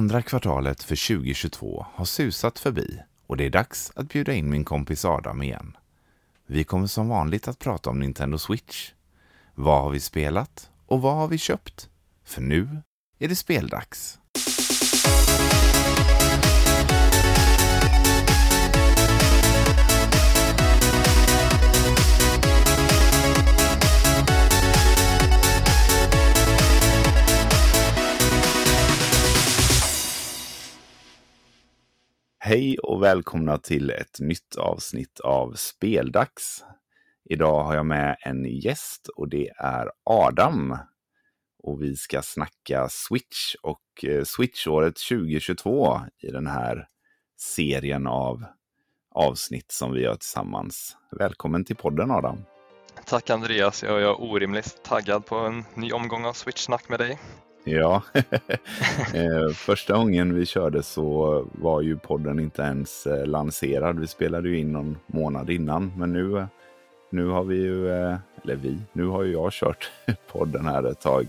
andra kvartalet för 2022 har susat förbi och det är dags att bjuda in min kompis Adam igen. Vi kommer som vanligt att prata om Nintendo Switch. Vad har vi spelat och vad har vi köpt? För nu är det speldags. Hej och välkomna till ett nytt avsnitt av Speldags. Idag har jag med en gäst och det är Adam. Och vi ska snacka Switch och eh, Switchåret 2022 i den här serien av avsnitt som vi gör tillsammans. Välkommen till podden Adam. Tack Andreas, jag är orimligt taggad på en ny omgång av Switch-snack med dig. Ja, eh, första gången vi körde så var ju podden inte ens eh, lanserad. Vi spelade ju in någon månad innan, men nu, nu har vi ju, eh, eller vi, nu har ju jag kört podden här ett tag.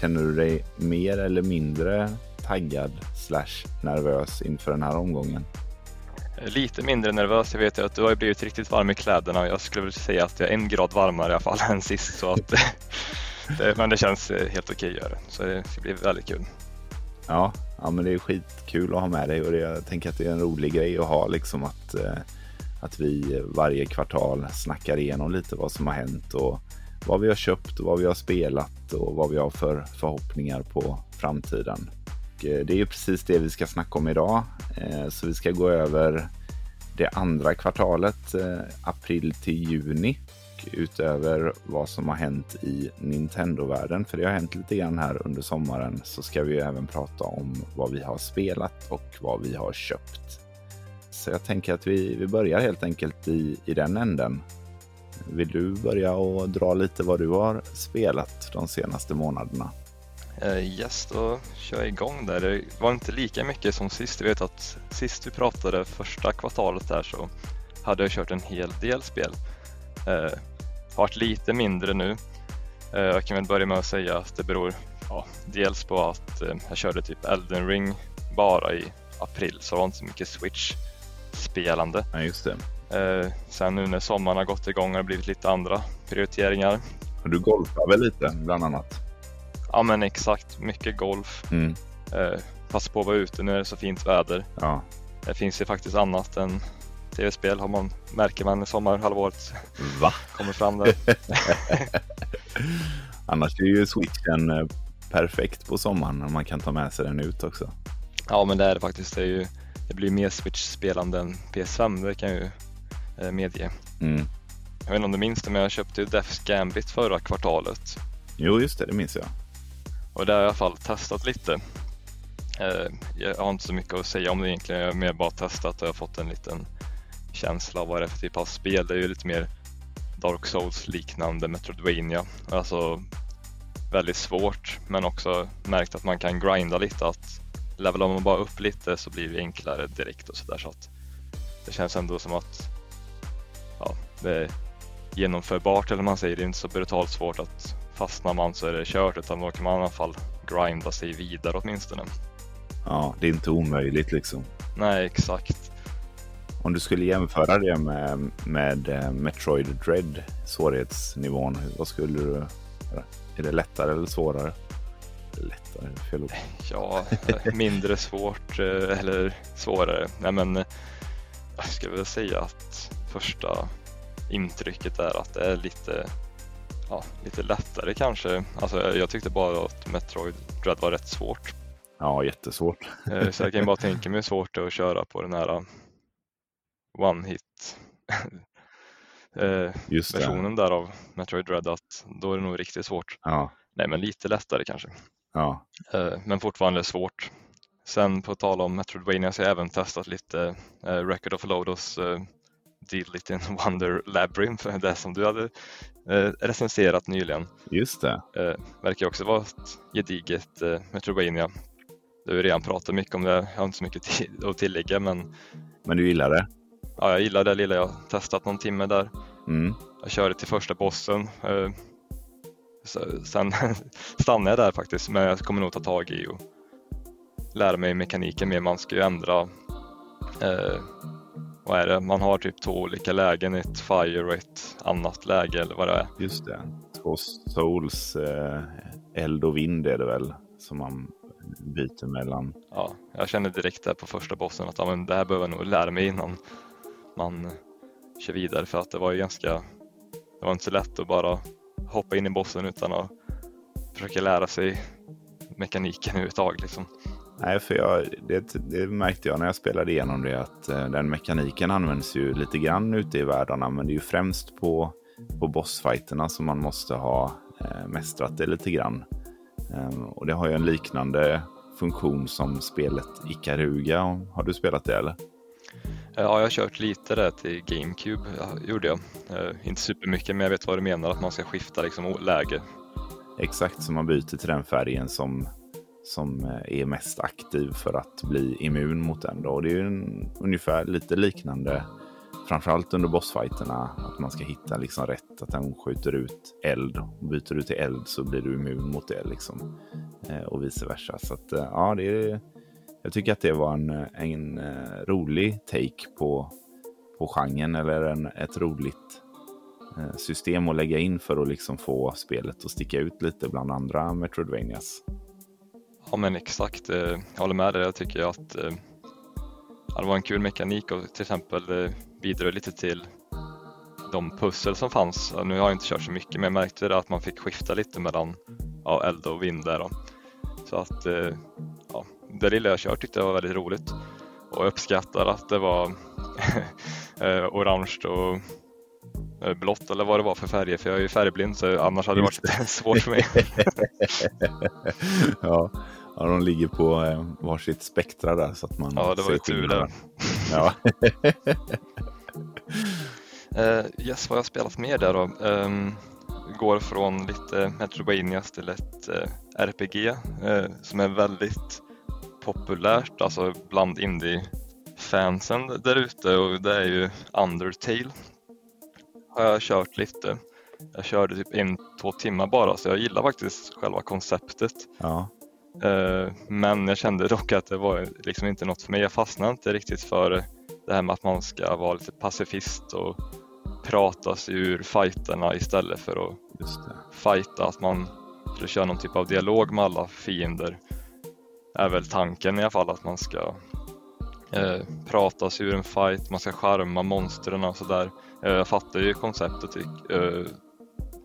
Känner du dig mer eller mindre taggad slash nervös inför den här omgången? Lite mindre nervös. Jag vet ju att du har blivit riktigt varm i kläderna och jag skulle vilja säga att jag är en grad varmare i alla fall än sist. Så att det, eh, men det känns eh, helt okej att göra. Så det ska bli väldigt kul. Ja, ja men det är skitkul att ha med dig och det, jag tänker att det är en rolig grej att ha liksom att, eh, att vi varje kvartal snackar igenom lite vad som har hänt och vad vi har köpt och vad vi har spelat och vad vi har för förhoppningar på framtiden. Och det är ju precis det vi ska snacka om idag. Så vi ska gå över det andra kvartalet, april till juni utöver vad som har hänt i Nintendo-världen, för det har hänt lite grann här under sommaren, så ska vi även prata om vad vi har spelat och vad vi har köpt. Så jag tänker att vi, vi börjar helt enkelt i, i den änden. Vill du börja och dra lite vad du har spelat de senaste månaderna? Uh, yes, då kör jag igång där. Det var inte lika mycket som sist. Jag vet att sist vi pratade första kvartalet där så hade jag kört en hel del spel. Uh, varit lite mindre nu. Eh, jag kan väl börja med att säga att det beror ja, dels på att eh, jag körde typ Elden Ring bara i april så det var inte så mycket Switch-spelande. Ja, just det. Eh, sen nu när sommaren har gått igång har det blivit lite andra prioriteringar. Du golfar väl lite bland annat? Ja men exakt, mycket golf. Mm. Passa på att vara ute när det är så fint väder. Ja. Det finns ju faktiskt annat än tv-spel har man, märker man sommarhalvåret. Va? Kommer fram där. Annars är ju switchen eh, perfekt på sommaren och man kan ta med sig den ut också. Ja men det är det faktiskt. Det, är ju, det blir mer switch-spelande än PS5, det kan jag ju eh, medge. Mm. Jag vet inte om du minns det men jag köpte ju Death's Gambit förra kvartalet. Jo just det, det minns jag. Och det har jag i alla fall testat lite. Eh, jag har inte så mycket att säga om det egentligen, jag har mer bara testat och jag har fått en liten känsla av vad det är för typ av spel. Det är ju lite mer Dark Souls liknande Metroidvania. Alltså väldigt svårt men också märkt att man kan grinda lite att levelar man bara upp lite så blir det enklare direkt och sådär så att det känns ändå som att ja, det är genomförbart eller man säger det är inte så brutalt svårt att fastnar man så är det kört utan då kan man i alla fall grinda sig vidare åtminstone. Ja, det är inte omöjligt liksom. Nej, exakt. Om du skulle jämföra det med, med eh, Metroid Dread, svårighetsnivån, vad skulle du... Är det lättare eller svårare? Lättare, fel ord. Ja, mindre svårt eh, eller svårare. Nej men jag skulle väl säga att första intrycket är att det är lite, ja, lite lättare kanske. Alltså, jag tyckte bara att Metroid Dread var rätt svårt. Ja, jättesvårt. Eh, så jag kan bara tänka mig hur svårt det är att köra på den här one hit eh, versionen där av Metroid Dread att då är det nog riktigt svårt. Ja. Nej men lite lättare kanske. Ja. Eh, men fortfarande svårt. Sen på tal om Metroidvania så har jag även testat lite eh, Record of Lodos eh, Deal in Wonder Labyrinth, det som du hade eh, recenserat nyligen. Just det. Eh, verkar också vara ett gediget eh, Metroidvania. Du har redan pratat mycket om det, jag har inte så mycket att tillägga men Men du gillar det? Ja, jag gillar det lilla jag testat någon timme där. Mm. Jag körde till första bossen. Eh, sen stannade jag där faktiskt, men jag kommer nog ta tag i och lära mig mekaniken mer. Man ska ju ändra eh, vad är det? Man har typ två olika lägen, ett fire och ett annat läge eller vad det är. Just det. Två souls, eh, eld och vind är det väl som man byter mellan. Ja, jag kände direkt där på första bossen att ja, men det här behöver jag nog lära mig innan man kör vidare för att det var ju ganska, det var inte så lätt att bara hoppa in i bossen utan att försöka lära sig mekaniken överhuvudtaget. Liksom. Nej, för jag, det, det, märkte jag när jag spelade igenom det att eh, den mekaniken används ju lite grann ute i världarna men det är ju främst på, på bossfighterna som man måste ha eh, mästrat det lite grann. Ehm, och det har ju en liknande funktion som spelet Ikaruga. Har du spelat det eller? Ja, jag har kört lite där till GameCube, ja, gjorde jag. Eh, inte supermycket, men jag vet vad du menar, att man ska skifta liksom, läge. Exakt, så man byter till den färgen som, som eh, är mest aktiv för att bli immun mot den. Då. Och det är ju en, ungefär lite liknande framförallt under bossfighterna, att man ska hitta liksom rätt, att den skjuter ut eld. Byter du till eld så blir du immun mot det liksom. Eh, och vice versa. Så att, eh, ja, det är, jag tycker att det var en, en eh, rolig take på, på genren eller en, ett roligt eh, system att lägga in för att liksom få spelet att sticka ut lite bland andra Metroidvanias. Ja men exakt, eh, jag håller med dig. Jag tycker att det var en kul mekanik och till exempel bidrog lite till de pussel som fanns. Nu har jag inte kört så mycket men jag märkte att man fick skifta lite mellan ja, eld och vind där. Då. Så att ja, det lilla jag kört tyckte jag var väldigt roligt och uppskattar att det var eh, orange och blått eller vad det var för färger för jag är ju färgblind så annars hade det varit svårt för mig. ja. Ja, de ligger på eh, varsitt spektra där så att man Ja, det var ju tur där. Ja. uh, yes, vad har jag spelat mer där då? Um, går från lite Metroidvanias till ett uh, RPG uh, som är väldigt populärt, alltså bland indie-fansen där ute och det är ju Undertale. Har jag kört lite. Jag körde typ en, två timmar bara så jag gillar faktiskt själva konceptet. Ja. Eh, men jag kände dock att det var liksom inte något för mig. Jag fastnade inte riktigt för det här med att man ska vara lite pacifist och prata sig ur fighterna istället för att fighta. Att man skulle köra någon typ av dialog med alla fiender är väl tanken i alla fall att man ska eh, prata sig ur en fight, man ska charma monstren och sådär. Eh, jag fattar ju konceptet eh,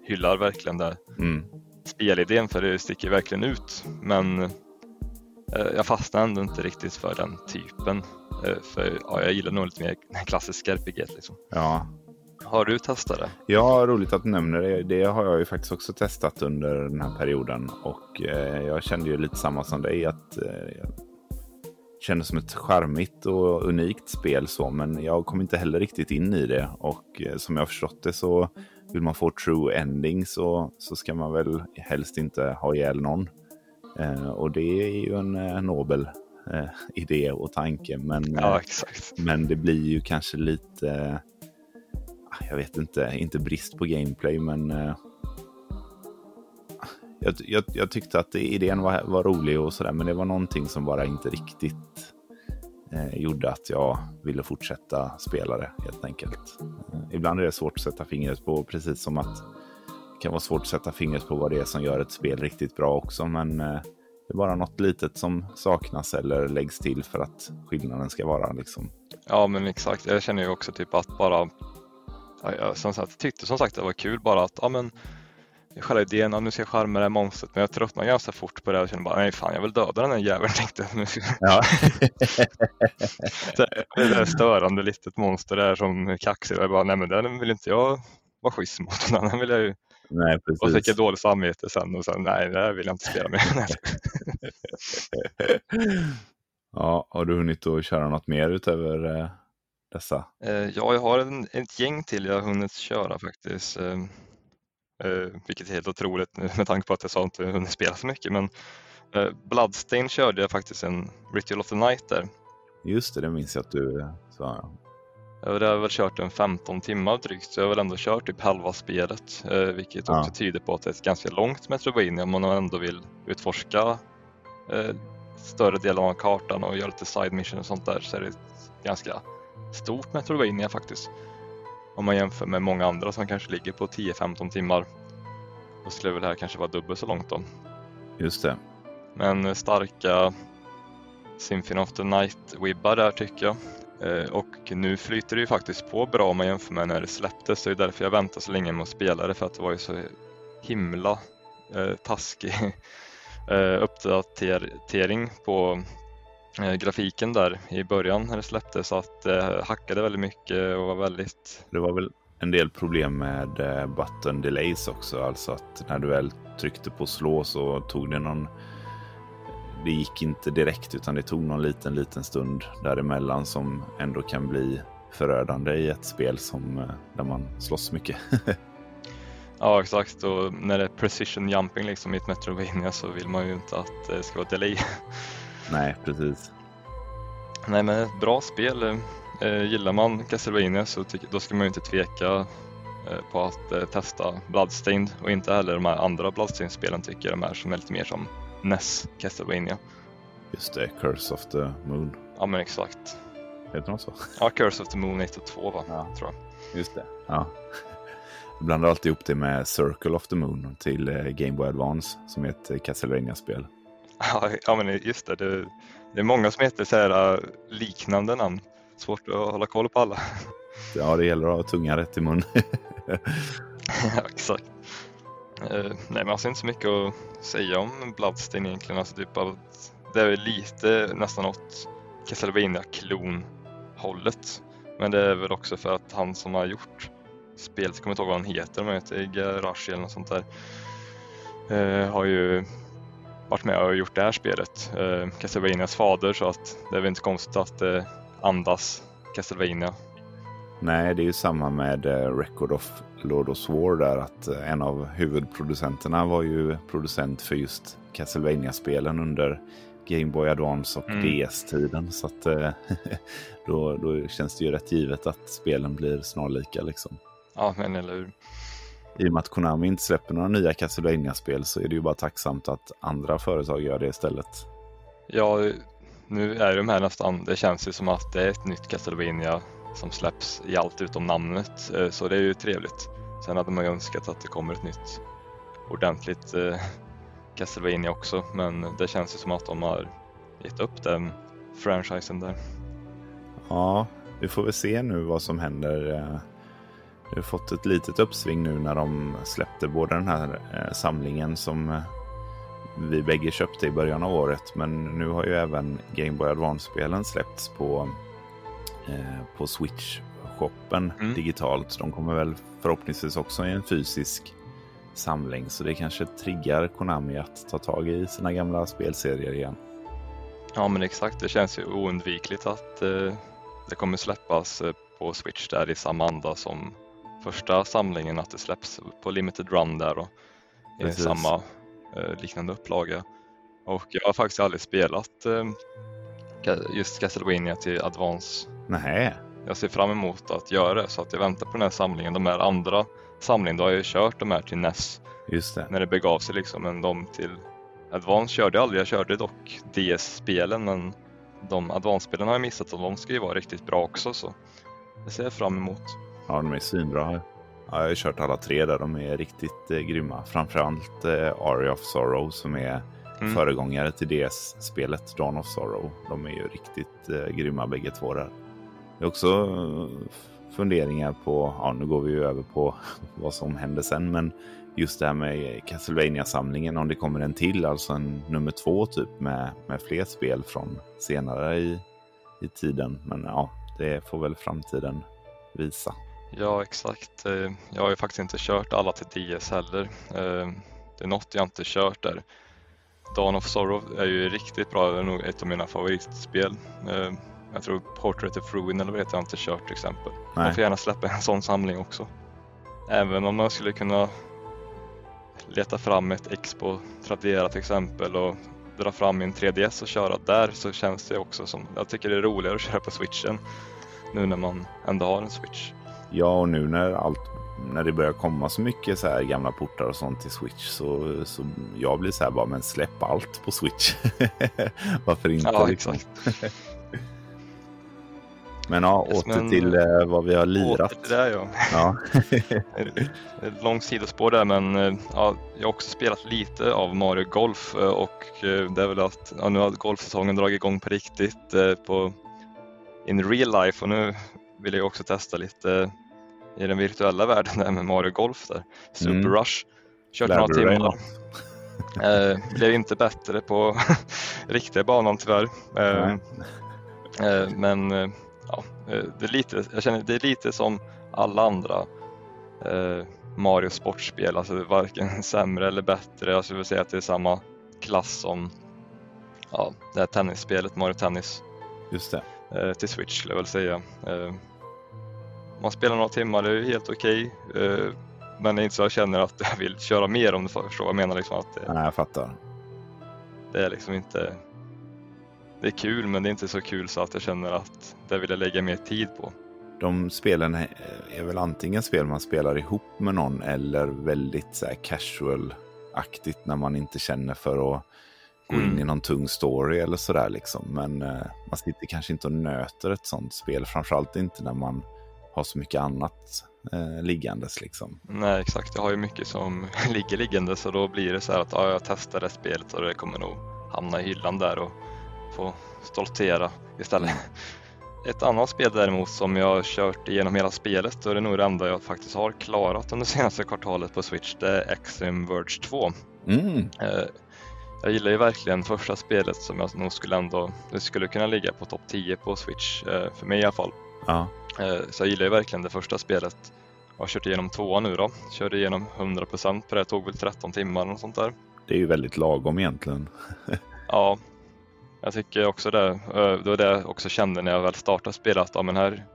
hyllar verkligen det. Mm spelidén för det sticker verkligen ut. Men eh, jag fastnar ändå inte riktigt för den typen. Eh, för ja, jag gillar nog lite mer klassisk RPG. Liksom. Ja. Har du testat det? Ja, roligt att du nämner det. Det har jag ju faktiskt också testat under den här perioden. Och eh, jag kände ju lite samma som dig. att eh, kändes som ett charmigt och unikt spel så, men jag kom inte heller riktigt in i det. Och eh, som jag har förstått det så vill man få true ending så, så ska man väl helst inte ha ihjäl någon. Eh, och det är ju en eh, nobel eh, idé och tanke. Men, ja, eh, men det blir ju kanske lite, jag vet inte, inte brist på gameplay, men eh, jag, jag, jag, tyckte att idén var, var rolig och sådär, men det var någonting som bara inte riktigt eh, gjorde att jag ville fortsätta spela det helt enkelt. Eh, ibland är det svårt att sätta fingret på, precis som att det kan vara svårt att sätta fingret på vad det är som gör ett spel riktigt bra också, men eh, det är bara något litet som saknas eller läggs till för att skillnaden ska vara liksom. Ja, men exakt. Jag känner ju också typ att bara jag som sagt, tyckte som sagt det var kul bara att ja, men själva idén att nu ska jag charma det här monstret men jag tröttnade ganska fort på det och kände bara nej fan jag vill döda den här jäveln tänkte jag. Ja. det är ett störande litet monster där som kaxig jag bara nej men den vill inte jag vara schysst mot. Den vill jag ju Nej, precis. Och fick jag dåligt samvete sen och sen nej det här vill jag inte spela med. ja, har du hunnit att köra något mer utöver eh, dessa? Eh, ja, jag har en, ett gäng till jag har hunnit köra faktiskt. Eh, Eh, vilket är helt otroligt med tanke på att jag sa inte hunnit spela så mycket. Men eh, Bloodstain körde jag faktiskt en Ritual of the Night där. Just det, det minns jag att du sa. Jag har väl kört en 15 timmar drygt så jag har väl ändå kört typ halva spelet. Eh, vilket också tyder på att det är ett ganska långt Metroidvania om man ändå vill utforska eh, större delen av kartan och gör lite side mission och sånt där så är det ganska stort Metroidvania faktiskt. Om man jämför med många andra som kanske ligger på 10-15 timmar. Då skulle väl det här kanske vara dubbelt så långt då. Just det. Men starka Symphony of the Night-vibbar där tycker jag. Eh, och nu flyter det ju faktiskt på bra om man jämför med när det släpptes. Det är därför jag väntar så länge med att spela det för att det var ju så himla eh, taskig eh, uppdatering på eh, grafiken där i början när det släpptes så att det eh, hackade väldigt mycket och var väldigt... Det var väl en del problem med eh, button delays också, alltså att när du väl tryckte på slå så tog det någon det gick inte direkt utan det tog någon liten, liten stund däremellan som ändå kan bli förödande i ett spel som, där man slåss mycket. ja exakt och när det är precision jumping liksom i ett Metrovania så vill man ju inte att det ska vara delay. Nej, precis. Nej men ett bra spel. Eh, gillar man Castlevania så tycker, då ska man ju inte tveka eh, på att eh, testa Bloodstained och inte heller de här andra Bloodstained-spelen tycker jag de är som är lite mer som NES Castlevania. Just det, Curse of the Moon. Ja men exakt. Heter de så? Ja, Curse of the Moon 1 och 2 va? Ja. tror jag. Just det. Ja. Jag blandar alltid ihop det med Circle of the Moon till Game Boy Advance som är ett Castlevania-spel. Ja, men just det. det. det. är många som heter så här eh, liknande namn. Svårt att hålla koll på alla. Ja, det gäller att ha tungan rätt i mun. ja, exakt. Uh, nej, men alltså inte så mycket att säga om Bloodstain egentligen. Alltså, typ att det är lite nästan åt Castlevania-klon-hållet. Men det är väl också för att han som har gjort spelet, jag kommer inte ihåg vad han heter, men heter Garashi eller något sånt där, uh, har ju varit med och gjort det här spelet. Uh, Castlevanias fader, så att det är väl inte konstigt att det andas Castlevania. Nej, det är ju samma med Record of Lord of War där att eh, en av huvudproducenterna var ju producent för just Castlevania-spelen under Game Boy Advance och mm. DS-tiden. Så att eh, då, då känns det ju rätt givet att spelen blir snarlika liksom. Ja, men eller hur. I och med att Konami inte släpper några nya Castlevania-spel så är det ju bara tacksamt att andra företag gör det istället. Ja, nu är de här nästan, det känns ju som att det är ett nytt Castlevania som släpps i allt utom namnet, eh, så det är ju trevligt. Sen hade man ju önskat att det kommer ett nytt ordentligt eh, Castlevania också, men det känns ju som att de har gett upp den franchisen där. Ja, vi får väl se nu vad som händer. Eh, fått ett litet uppsving nu när de släppte både den här eh, samlingen som eh, vi bägge köpte i början av året, men nu har ju även Game Boy Advance-spelen släppts på, på Switch shoppen mm. digitalt. De kommer väl förhoppningsvis också i en fysisk samling. Så det kanske triggar Konami att ta tag i sina gamla spelserier igen. Ja men exakt, det känns ju oundvikligt att eh, det kommer släppas på Switch där i samma anda som första samlingen, att det släpps på Limited Run där och i samma eh, liknande upplaga. Och jag har faktiskt aldrig spelat eh, just Castlevania till Advance. Nej jag ser fram emot att göra det så att jag väntar på den här samlingen. De här andra samlingen, då har jag ju kört de här till NES. Just det. När det begav sig liksom, men de till Advance körde jag aldrig. Jag körde dock DS-spelen men de Advance-spelen har jag missat och de ska ju vara riktigt bra också så det ser jag fram emot. Ja, de är svinbra. Ja, jag har kört alla tre där, de är riktigt eh, grymma. Framförallt eh, Aria of Sorrow som är mm. föregångare till DS-spelet Dawn of Sorrow. De är ju riktigt eh, grymma bägge två där. Det är också eh, funderingar på, ja nu går vi ju över på vad som händer sen, men just det här med castlevania samlingen om det kommer en till, alltså en nummer två typ med, med fler spel från senare i, i tiden. Men ja, det får väl framtiden visa. Ja, exakt. Eh, jag har ju faktiskt inte kört alla till DS heller. Eh, det är något jag inte kört där. Dawn of Sorrow är ju riktigt bra, det är nog ett av mina favoritspel. Jag tror Portrait of Ruin eller vad heter, jag inte kört till exempel. Nej. Man får gärna släppa en sån samling också. Även om man skulle kunna leta fram ett X på Tradera till exempel och dra fram min 3DS och köra där så känns det också som, jag tycker det är roligare att köra på switchen nu när man ändå har en switch. Ja, och nu när allt när det börjar komma så mycket så här gamla portar och sånt till Switch så, så jag blir så här bara, men släpp allt på Switch. Varför inte? Ja, liksom? Men ja, Yes, åter men- till eh, vad vi har Åter lirat. till det ja. Ja. Ett långt sidospår där men eh, ja, jag har också spelat lite av Mario Golf eh, och eh, det är väl att ja, nu har golfsäsongen dragit igång på riktigt eh, på in real life och nu vill jag också testa lite eh, i den virtuella världen där med Mario Golf där. Super Mm. Rush. Kört Lärde några timmar. något? Eh, blev inte bättre på riktiga banan tyvärr. Eh. Eh, Men eh, ja, eh, det är lite, jag känner det är lite som alla andra eh, Mario sportspel, alltså varken sämre eller bättre. Jag skulle säga att det är samma klass som ja, det här tennisspelet, Mario Tennis, Just det. till Switch skulle jag väl säga. Man spelar några timmar, det är helt okej. eh, men det är inte så jag känner att jag vill köra mer om du förstår vad jag menar. Liksom, att det, Nej, jag fattar. det är liksom inte det är kul men det är inte så kul så att jag känner att det vill jag lägga mer tid på. De spelen är väl antingen spel man spelar ihop med någon eller väldigt så här casual-aktigt när man inte känner för att gå in Mm. i någon tung story eller sådär liksom. Men eh, man sitter kanske inte och nöter ett sånt spel, framförallt inte när man har så mycket annat eh, liggandes liksom. Nej exakt, jag har ju mycket som ligger liggande så då blir det så här att ja, jag testar det spelet och det kommer nog hamna i hyllan där och få stoltera istället. Ett annat spel däremot som jag har kört igenom hela spelet och det är nog det enda jag faktiskt har klarat under senaste kvartalet på Switch, det är Extreme Verge 2. Mm, Eh, Jag gillar ju verkligen första spelet som jag nog skulle ändå, det skulle kunna ligga på topp 10 på Switch, eh, för mig i alla fall. Ja, Eh, Så jag gillar ju verkligen det första spelet. Jag har kört igenom tvåan nu då, körde igenom 100% på det, det tog väl 13 timmar och sånt där. det är ju väldigt lagom egentligen. Ja, jag tycker också det. Eh, Det var det jag också kände när jag väl startade spelet, att ja, men här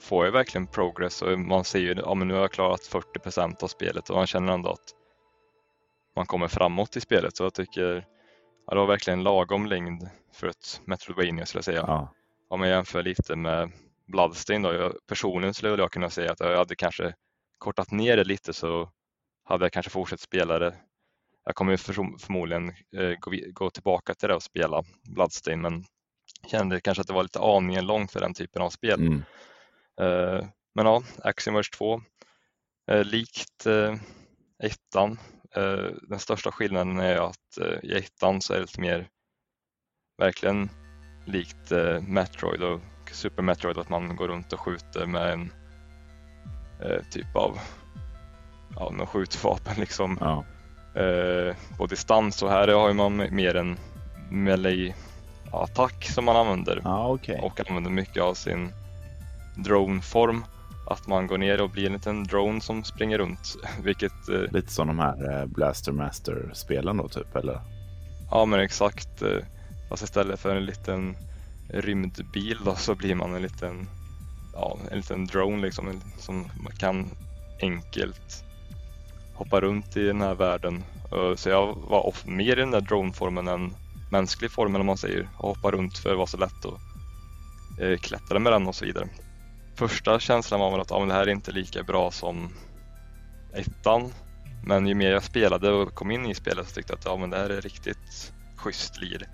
får jag verkligen progress och man ser ju, ja men nu har jag klarat 40% av spelet och man känner ändå att man kommer framåt i spelet. Så jag tycker, ja, det var verkligen lagom längd för ett Metroidvania skulle jag säga. Ja, Om jag jämför lite med Bloodstain då, jag, personligen skulle jag kunna säga att jag hade kanske kortat ner det lite så hade jag kanske fortsatt spela det. Jag kommer förmodligen eh, gå, tillbaka till det och spela Bloodstain men kände kanske att det var lite aningen långt för den typen av spel. mm, Eh, men ja, Axiom Verge 2, eh, likt ettan. Den största skillnaden är att i ettan så är det lite mer verkligen likt Metroid och Super Metroid att man går runt och skjuter med en eh, typ av ja, med skjutvapen liksom ja, eh, på distans och här har man mer en melee attack som man använder ja okej. och använder mycket av sin drone-form. Att man går ner och blir en liten drone som springer runt. Vilket, eh, Lite som de här eh, Blaster Master-spelen då typ, eller? ja men exakt. eh, Fast istället för en liten rymdbil då, så blir man en liten, ja, en liten drone liksom. Som man kan enkelt hoppa runt i den här världen. Så jag var off- mer i den där drone-formen än mänsklig formen om man säger. Och hoppa runt för det var så lätt att eh, klättra med den och så vidare. Första känslan var väl att ja, men det här är inte lika bra som ettan. Men ju mer jag spelade och kom in i spelet så tyckte jag att ja, men det här är riktigt schysst lir.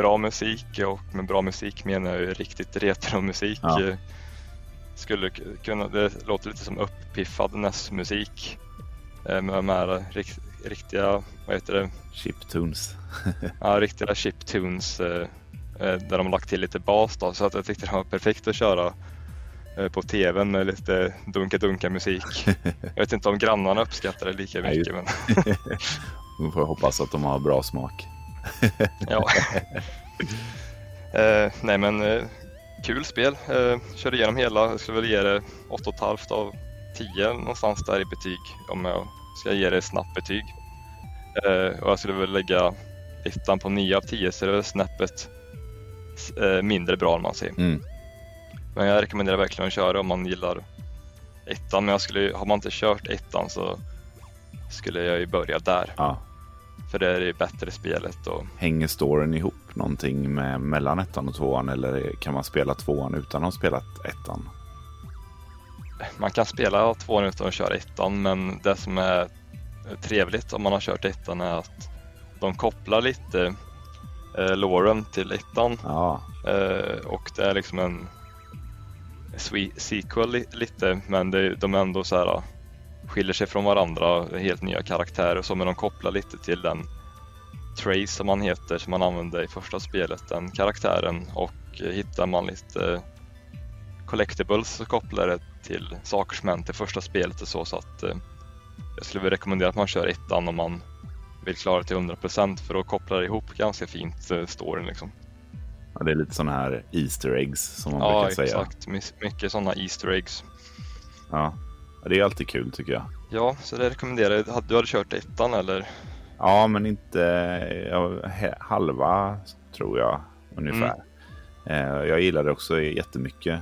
Bra musik och med bra musik menar jag ju riktigt retromusik. Ja. Skulle kunna, det låter lite som uppiffad NES-musik. eh, Med de här rikt, riktiga, vad heter det, Chiptunes. Ja, riktiga chiptunes eh, eh, där de har lagt till lite bas då, så att jag tyckte det var perfekt att köra på tvn med lite dunka-dunka musik. Jag vet inte om grannarna uppskattar det lika Nej, mycket men Vi får hoppas att de har bra smak. Ja. eh, nej men eh, kul spel. Eh, körde igenom hela, jag skulle väl ge det 8,5 av 10 någonstans där i betyg om jag ska ge det snabbt betyg. Eh, och jag skulle väl lägga ettan på 9 av 10 så det är snäppet eh, mindre bra om man säger. Mm. Men jag rekommenderar verkligen att köra om man gillar ettan. Men jag skulle, har man inte kört ettan så skulle jag ju börja där. Ja. För det är det bättre spelet och Hänger storyn ihop någonting med mellan ettan och tvåan eller kan man spela tvåan utan att ha spelat ettan? man kan spela tvåan utan att köra ettan men det som är trevligt om man har kört ettan är att de kopplar lite eh, Lauren till ettan. Ja. Eh, och det är liksom en sequel li lite men det, de är ändå så här skiljer sig från varandra, helt nya karaktärer så men de kopplar lite till den Trace som man heter som man använde i första spelet, den karaktären och hittar man lite collectibles så kopplar det till saker som hänt i första spelet och så, så att eh, jag skulle rekommendera att man kör ettan om man vill klara till 100% för då kopplar det ihop ganska fint eh, storyn liksom. Ja, det är lite sådana här Easter eggs som man ja, brukar säga. Ja, exakt. Mycket sådana Easter eggs. Ja, det är alltid kul tycker jag. Ja, så det rekommenderar jag. Du hade kört ettan eller? Ja, men inte ja, halva tror jag ungefär. Mm. Jag gillade också jättemycket.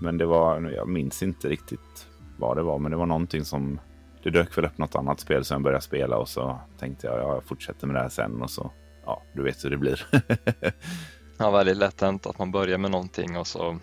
Men det var, jag minns inte riktigt vad det var, men det var någonting som det dök väl upp något annat spel som jag började spela och så tänkte jag jag fortsätter med det här sen och så ja, du vet hur det blir. ja, väldigt lätt hänt att man börjar med någonting och så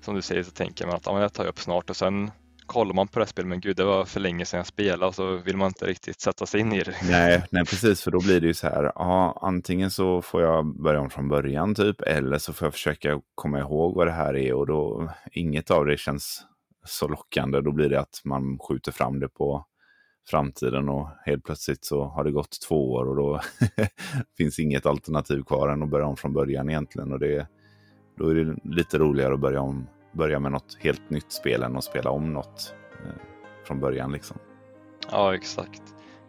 som du säger så tänker man att ja, det tar jag upp snart och sen kollar man på det här spelet, men gud det var för länge sedan jag spelade så vill man inte riktigt sätta sig in i det. Nej, nej precis, för då blir det ju så här, ja, antingen så får jag börja om från början typ, eller så får jag försöka komma ihåg vad det här är och då inget av det känns så lockande. Då blir det att man skjuter fram det på framtiden och helt plötsligt så har det gått två år och då finns inget alternativ kvar än att börja om från början egentligen. Och det, då är det lite roligare att börja, om, börja med något helt nytt spel än att spela om något eh, från början. Liksom. Ja, exakt.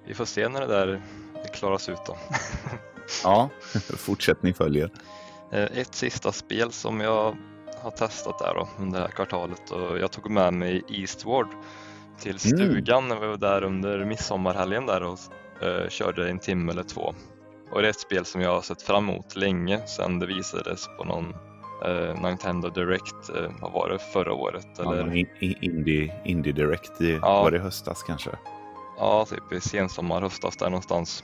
Vi får se när det där klaras ut då. ja, fortsättning följer. Eh, ett sista spel som jag har testat där då under det här kvartalet och jag tog med mig Eastward till mm. stugan när vi var där under midsommarhelgen där och uh, körde en timme eller två. Och det är ett spel som jag har sett fram emot länge sedan det visades på någon uh, Nintendo Direct, uh, vad var det, förra året? Eller? Ja, indie, indie Direct, i, ja. var det höstas kanske? Ja, typ i sensommar, höstas där någonstans.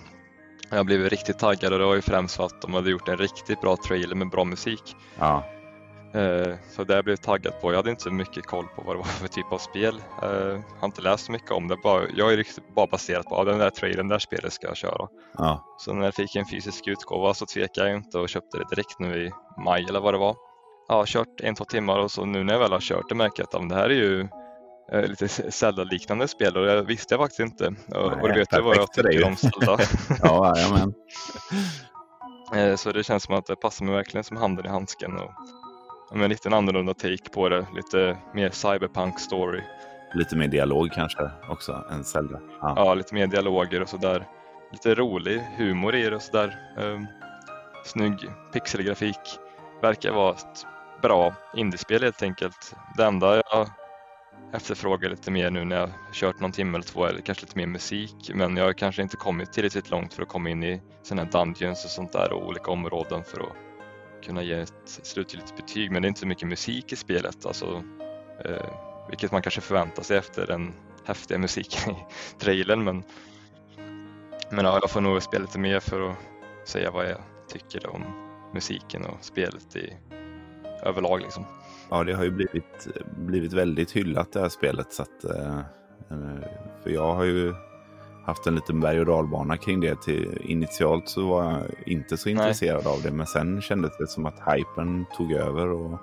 Jag blev riktigt taggad och det var ju främst för att de hade gjort en riktigt bra trailer med bra musik. Ja. Eh, så det jag blev taggad på. Jag hade inte så mycket koll på vad det var för typ av spel. Jag eh, har inte läst så mycket om det. jag är bara baserat på att den där trailern, där spelet ska jag köra. Ja. Så när jag fick en fysisk utgåva så tvekade jag inte och köpte det direkt nu i maj eller vad det var. Har kört en, två timmar och så nu när jag väl har kört det märker jag att det här är ju eh, lite Zelda-liknande spel och det visste jag faktiskt inte. Nej, och du vet ju vad jag tycker om Zelda. ja, jajamän. Så det känns som att det passar mig verkligen som handen i handsken. Och med lite en annorlunda take på det. Lite mer cyberpunk story. Lite mer dialog kanske också än Zelda. Ja, ja lite mer dialoger och sådär. Lite rolig humor i det och sådär. Um, snygg pixelgrafik. Verkar vara ett bra indiespel helt enkelt. Det enda jag efterfrågar lite mer nu när jag kört någon timme eller två är kanske lite mer musik. Men jag har kanske inte kommit tillräckligt långt för att komma in i sådana här dungeons och sånt där och olika områden för att kunna ge ett slutgiltigt betyg men det är inte så mycket musik i spelet. Alltså, eh, vilket man kanske förväntar sig efter den häftiga musiken i trailern. Men, men ja, jag får nog spela lite mer för att säga vad jag tycker om musiken och spelet i överlag. Liksom. Ja, det har ju blivit, blivit väldigt hyllat det här spelet. Så att, eh, för jag har ju haft en liten berg och dalbana kring det. Till, initialt så var jag inte så intresserad Nej. av det, men sen kändes det som att hypen tog över. och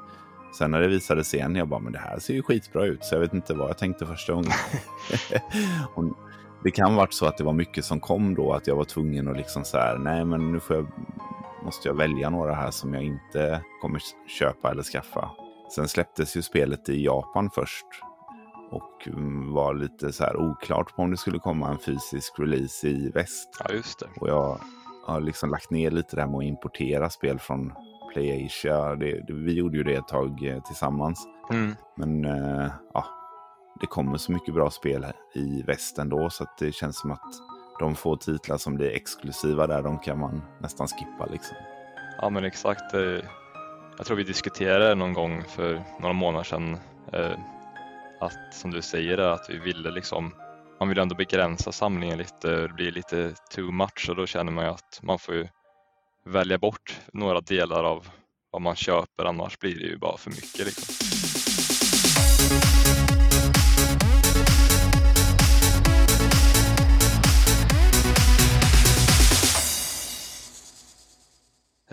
Sen när det visade sig igen, jag bara, men det här ser ju skitbra ut, så jag vet inte vad jag tänkte första gången. det kan varit så att det var mycket som kom då, att jag var tvungen att liksom så här, nej men nu får jag, måste jag välja några här som jag inte kommer köpa eller skaffa. Sen släpptes ju spelet i Japan först och mm, var lite så här oklart på om det skulle komma en fysisk release i väst. Ja, just det. Och jag har liksom lagt ner lite det här med att importera spel från PlayAsia. Vi gjorde ju det ett tag eh, tillsammans. Mm. Men äh, ja, det kommer så mycket bra spel i väst ändå så att det känns som att de få titlar som blir exklusiva där, de kan man nästan skippa liksom. Ja men exakt. Eh, jag tror vi diskuterade någon gång för några månader sedan eh, att som du säger att vi ville liksom man vill ändå begränsa samlingen lite, det blir lite too much och då känner man ju att man får ju välja bort några delar av vad man köper annars blir det ju bara för mycket. Liksom.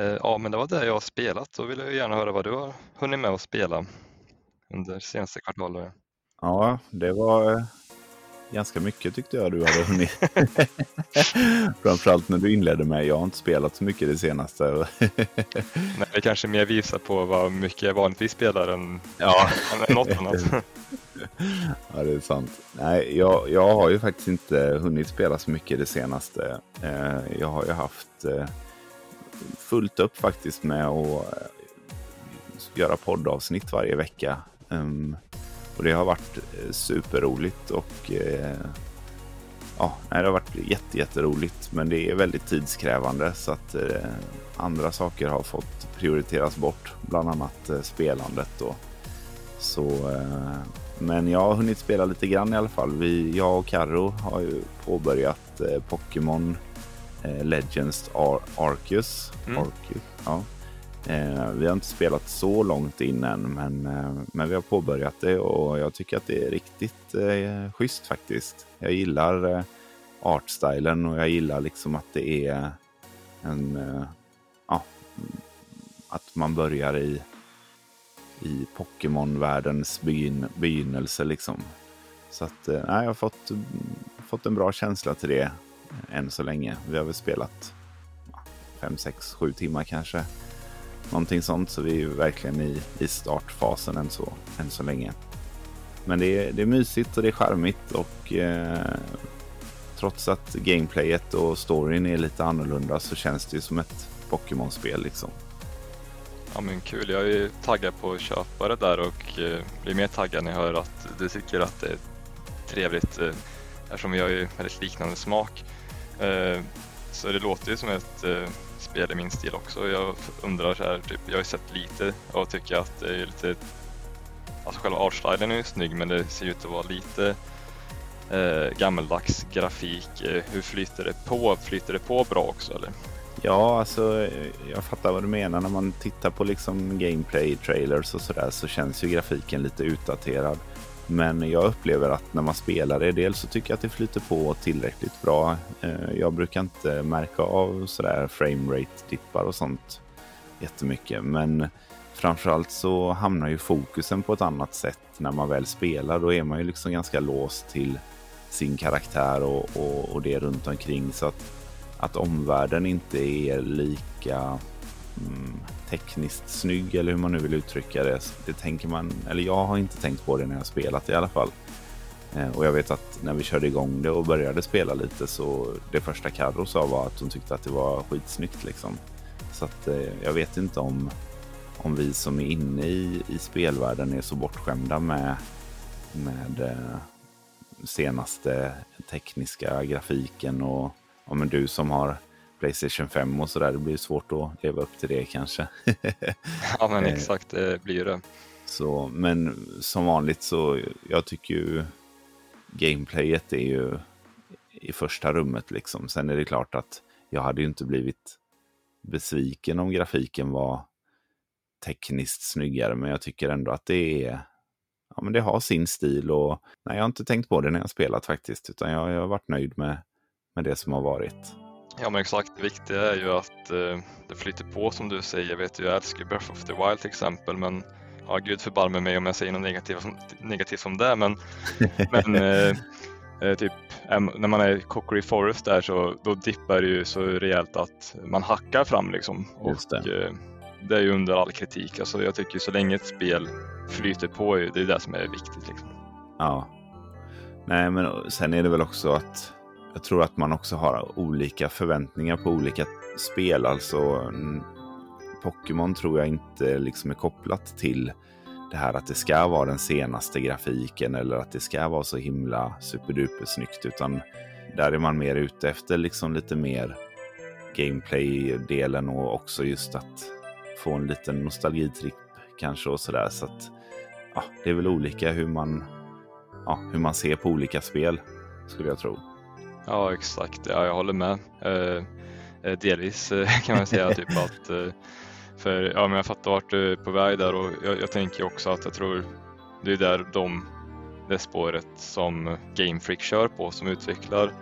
Ja, men det var det jag har spelat. Då vill jag gärna höra vad du har hunnit med att spela under senaste kvartalet. Ja, det var eh, ganska mycket tyckte jag du hade hunnit. Framförallt när du inledde med jag har inte spelat så mycket det senaste. Nej, det kanske mer visar på vad mycket jag vanligtvis spelar än, ja. än något annat. ja, det är sant. Nej, jag, jag har ju faktiskt inte hunnit spela så mycket det senaste. Eh, jag har ju haft eh, fullt upp faktiskt med att eh, göra poddavsnitt varje vecka. Um, och det har varit eh, superroligt och eh, ja, det har varit jätte, jätteroligt. Men det är väldigt tidskrävande så att andra saker har fått prioriteras bort, bland annat spelandet. Då. Så, men jag har hunnit spela lite grann i alla fall. Vi, jag och Karro har ju påbörjat Pokémon Legends Ar Arceus. Mm. Arceus ja. Eh, vi har inte spelat så långt in än, men, eh, men vi har påbörjat det och jag tycker att det är riktigt eh, schysst faktiskt. Jag gillar eh, artstylen och jag gillar liksom att det är en, eh, ja, att man börjar i, i Pokémon-världens begyn begynnelse liksom. Så att, eh, jag har fått, fått en bra känsla till det än så länge. Vi har väl spelat fem, sex, sju timmar kanske. Någonting sånt, så vi är ju verkligen i, i startfasen än så, än så länge. Men det är, det är mysigt och det är charmigt och eh, trots att gameplayet och storyn är lite annorlunda så känns det ju som ett Pokémon-spel liksom. Ja men kul, jag är taggad på att köpa det där och eh, blir mer taggad när jag hör att du tycker att det är trevligt eh, eftersom vi har ju väldigt liknande smak. Eh, så det låter ju som ett eh, spel i min stil också. Jag undrar så här, typ, jag har ju sett lite och tycker att det är lite, alltså själva artstylen är ju snygg men det ser ju ut att vara lite eh, gammeldags grafik. Eh, hur flyter det på? Flyter det på bra också eller? Ja, alltså jag fattar vad du menar. När man tittar på liksom gameplay-trailers och sådär så känns ju grafiken lite utdaterad. Men jag upplever att när man spelar det, dels så tycker jag att det flyter på tillräckligt bra. Eh, jag brukar inte märka av sådär framerate-dippar och sånt jättemycket. Men framförallt så hamnar ju fokusen på ett annat sätt när man väl spelar. Då är man ju liksom ganska låst till sin karaktär och, och, och det runt omkring. Så att, att omvärlden inte är lika Mm, tekniskt snygg eller hur man nu vill uttrycka det. Det tänker man, eller jag har inte tänkt på det när jag spelat i alla fall. Eh, och jag vet att när vi körde igång det och började spela lite så det första Carro sa var att hon tyckte att det var skitsnyggt liksom. Så att eh, jag vet inte om, om vi som är inne i, i spelvärlden är så bortskämda med, med eh, senaste tekniska grafiken och ja, men du som har Playstation 5 och sådär. Det blir svårt att leva upp till det kanske. ja men eh, exakt, det blir det. Så, men som vanligt så jag tycker ju gameplayet är ju i första rummet liksom. Sen är det klart att jag hade ju inte blivit besviken om grafiken var tekniskt snyggare, men jag tycker ändå att det är Ja, men det har sin stil och nej, jag har inte tänkt på det när jag spelat faktiskt, utan jag, jag har varit nöjd med, med det som har varit. Ja men exakt, det viktiga är ju att eh, det flyter på som du säger. Jag vet ju, jag älskar Breath of the Wild till exempel men ja, gud förbarme mig om jag säger något negativt, negativt om det men, men eh, eh, typ när man är i Cockery Forest där så då dippar det ju så rejält att man hackar fram liksom. Och, det. Eh, det är ju under all kritik. Alltså jag tycker så länge ett spel flyter på, det är det som är viktigt. Liksom. Ja. Nej men sen är det väl också att jag tror att man också har olika förväntningar på olika spel. Alltså mm, Pokémon tror jag inte liksom är kopplat till det här att det ska vara den senaste grafiken eller att det ska vara så himla superduper snyggt. Utan där är man mer ute efter liksom lite mer gameplay-delen och också just att få en liten nostalgitripp kanske och sådär. Så att ja, det är väl olika hur man, ja, hur man ser på olika spel skulle jag tro. Ja exakt, ja, jag håller med. Eh, eh delvis eh, kan man säga typ att eh, för ja, men jag fattar vart du är på väg där och jag, jag tänker också att jag tror det är där de, det spåret som Game Freak kör på som utvecklar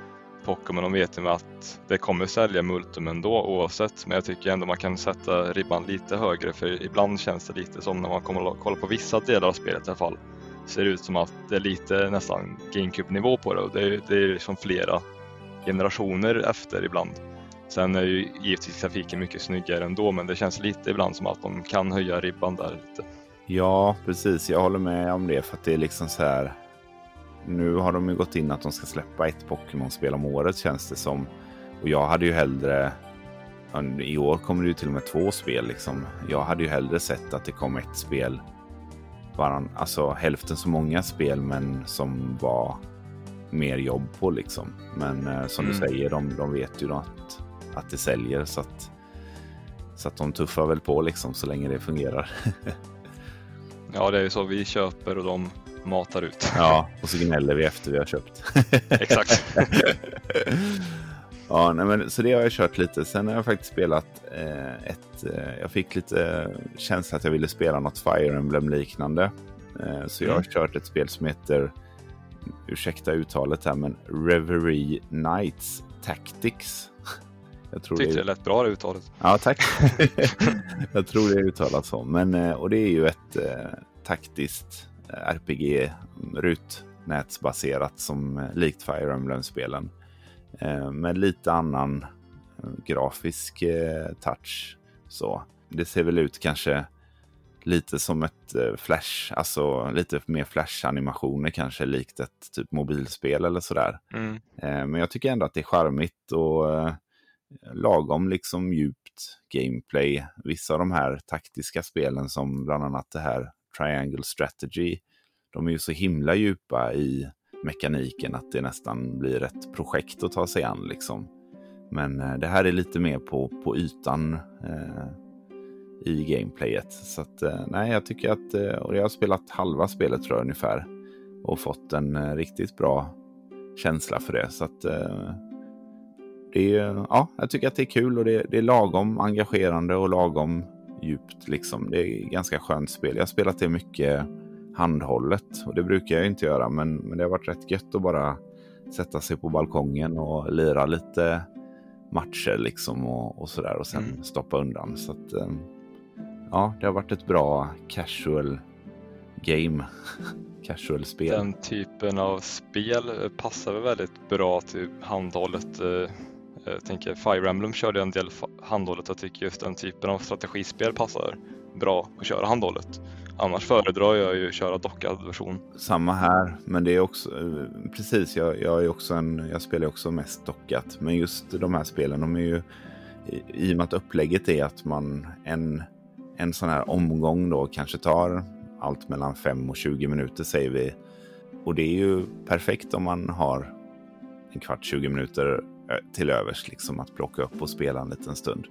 Pokémon och vet ju att det kommer sälja Multum ändå oavsett. Men jag tycker ändå man kan sätta ribban lite högre för ibland känns det lite som när man kommer att kolla på vissa delar av spelet i alla fall. Ser det ut som att det är lite nästan GameCube-nivå på det och det är, det är liksom flera generationer efter ibland. Sen är ju givetvis trafiken mycket snyggare ändå men det känns lite ibland som att de kan höja ribban där lite. Ja, precis. Jag håller med om det för att det är liksom så här. Nu har de ju gått in att de ska släppa ett Pokémon-spel om året känns det som. Och jag hade ju hellre... I år kommer det ju till och med två spel liksom. Jag hade ju hellre sett att det kom ett spel varann, alltså hälften så många spel men som var mer jobb på liksom. Men eh, som mm. du säger, de, de vet ju att, att det säljer så att, så att de tuffar väl på liksom så länge det fungerar. ja, det är ju så vi köper och de matar ut. ja, och så gnäller vi efter vi har köpt. Exakt. ja, nej, men, så det har jag kört lite. Sen har jag faktiskt spelat eh, ett... Eh, jag fick lite känsla att jag ville spela något Fire Emblem-liknande. Eh, så jag har mm. kört ett spel som heter ursäkta uttalet här, men Reverie Knights Tactics. Jag tror Tyckte det, är... det lät bra det uttalet. Ja, tack. jag tror det är uttalat så. Men, eh, och det är ju ett eh, taktiskt eh, RPG, rutnätsbaserat som eh, likt Fire Emblem-spelen. Eh, med lite annan grafisk eh, touch. Så det ser väl ut kanske lite som ett eh, flash, alltså lite mer flash-animationer kanske likt ett typ mobilspel eller sådär. Mm. Eh, men jag tycker ändå att det är charmigt och eh, lagom liksom djupt gameplay. Vissa av de här taktiska spelen som bland annat det här Triangle Strategy, de är ju så himla djupa i mekaniken att det nästan blir ett projekt att ta sig an liksom. Men det här är lite mer på, på ytan i gameplayet. Så att, eh, nej, jag tycker att, eh, och jag har spelat halva spelet tror jag ungefär och fått en eh, riktigt bra känsla för det. Så att det är, ja, jag tycker att det är kul och det, det är lagom engagerande och lagom djupt liksom. Det är ganska skönt spel. Jag har spelat det mycket handhållet och det brukar jag inte göra, men, men det har varit rätt gött att bara sätta sig på balkongen och lira lite matcher liksom och, och sådär och sen mm. stoppa undan. Så att, ja, det har varit ett bra casual game. casual spel. Den typen av spel passar väl väldigt bra till handhållet. Eh, jag tänker Fire Emblem körde en del handhållet. Jag tycker just den typen av strategispel passar bra att köra handhållet. Annars föredrar jag ju att köra dockad version. Samma här, men det är också eh, precis. Jag, jag, är också en, jag spelar också mest dockat, men just de här spelen, de är ju i och med att upplägget är att man en en sån här omgång då kanske tar allt mellan 5 och 20 minuter säger vi. Och det är ju perfekt om man har en kvart, 20 minuter till övers liksom att plocka upp och spela en liten stund.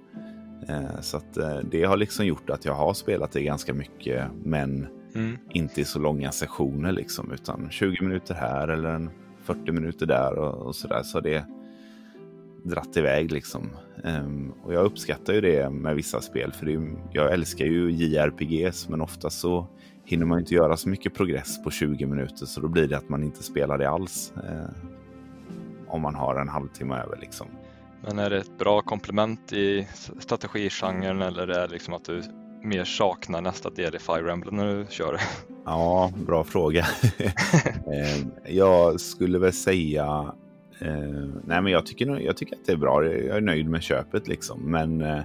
Eh, så att eh, det har liksom gjort att jag har spelat det ganska mycket men mm. inte i så långa sessioner liksom utan 20 minuter här eller en 40 minuter där och, och sådär. Så det dratt iväg liksom. Um, och jag uppskattar ju det med vissa spel för det, jag älskar ju JRPGs men ofta så hinner man inte göra så mycket progress på 20 minuter så då blir det att man inte spelar det alls. Uh, om man har en halvtimme över liksom. Men är det ett bra komplement i strategigenren eller är det liksom att du mer saknar nästa del i Fire Emblem när du kör? Ja, bra fråga. Ehm, jag skulle väl säga Eh, nej, men jag tycker, jag tycker att det är bra. Jag är nöjd med köpet liksom. Men eh,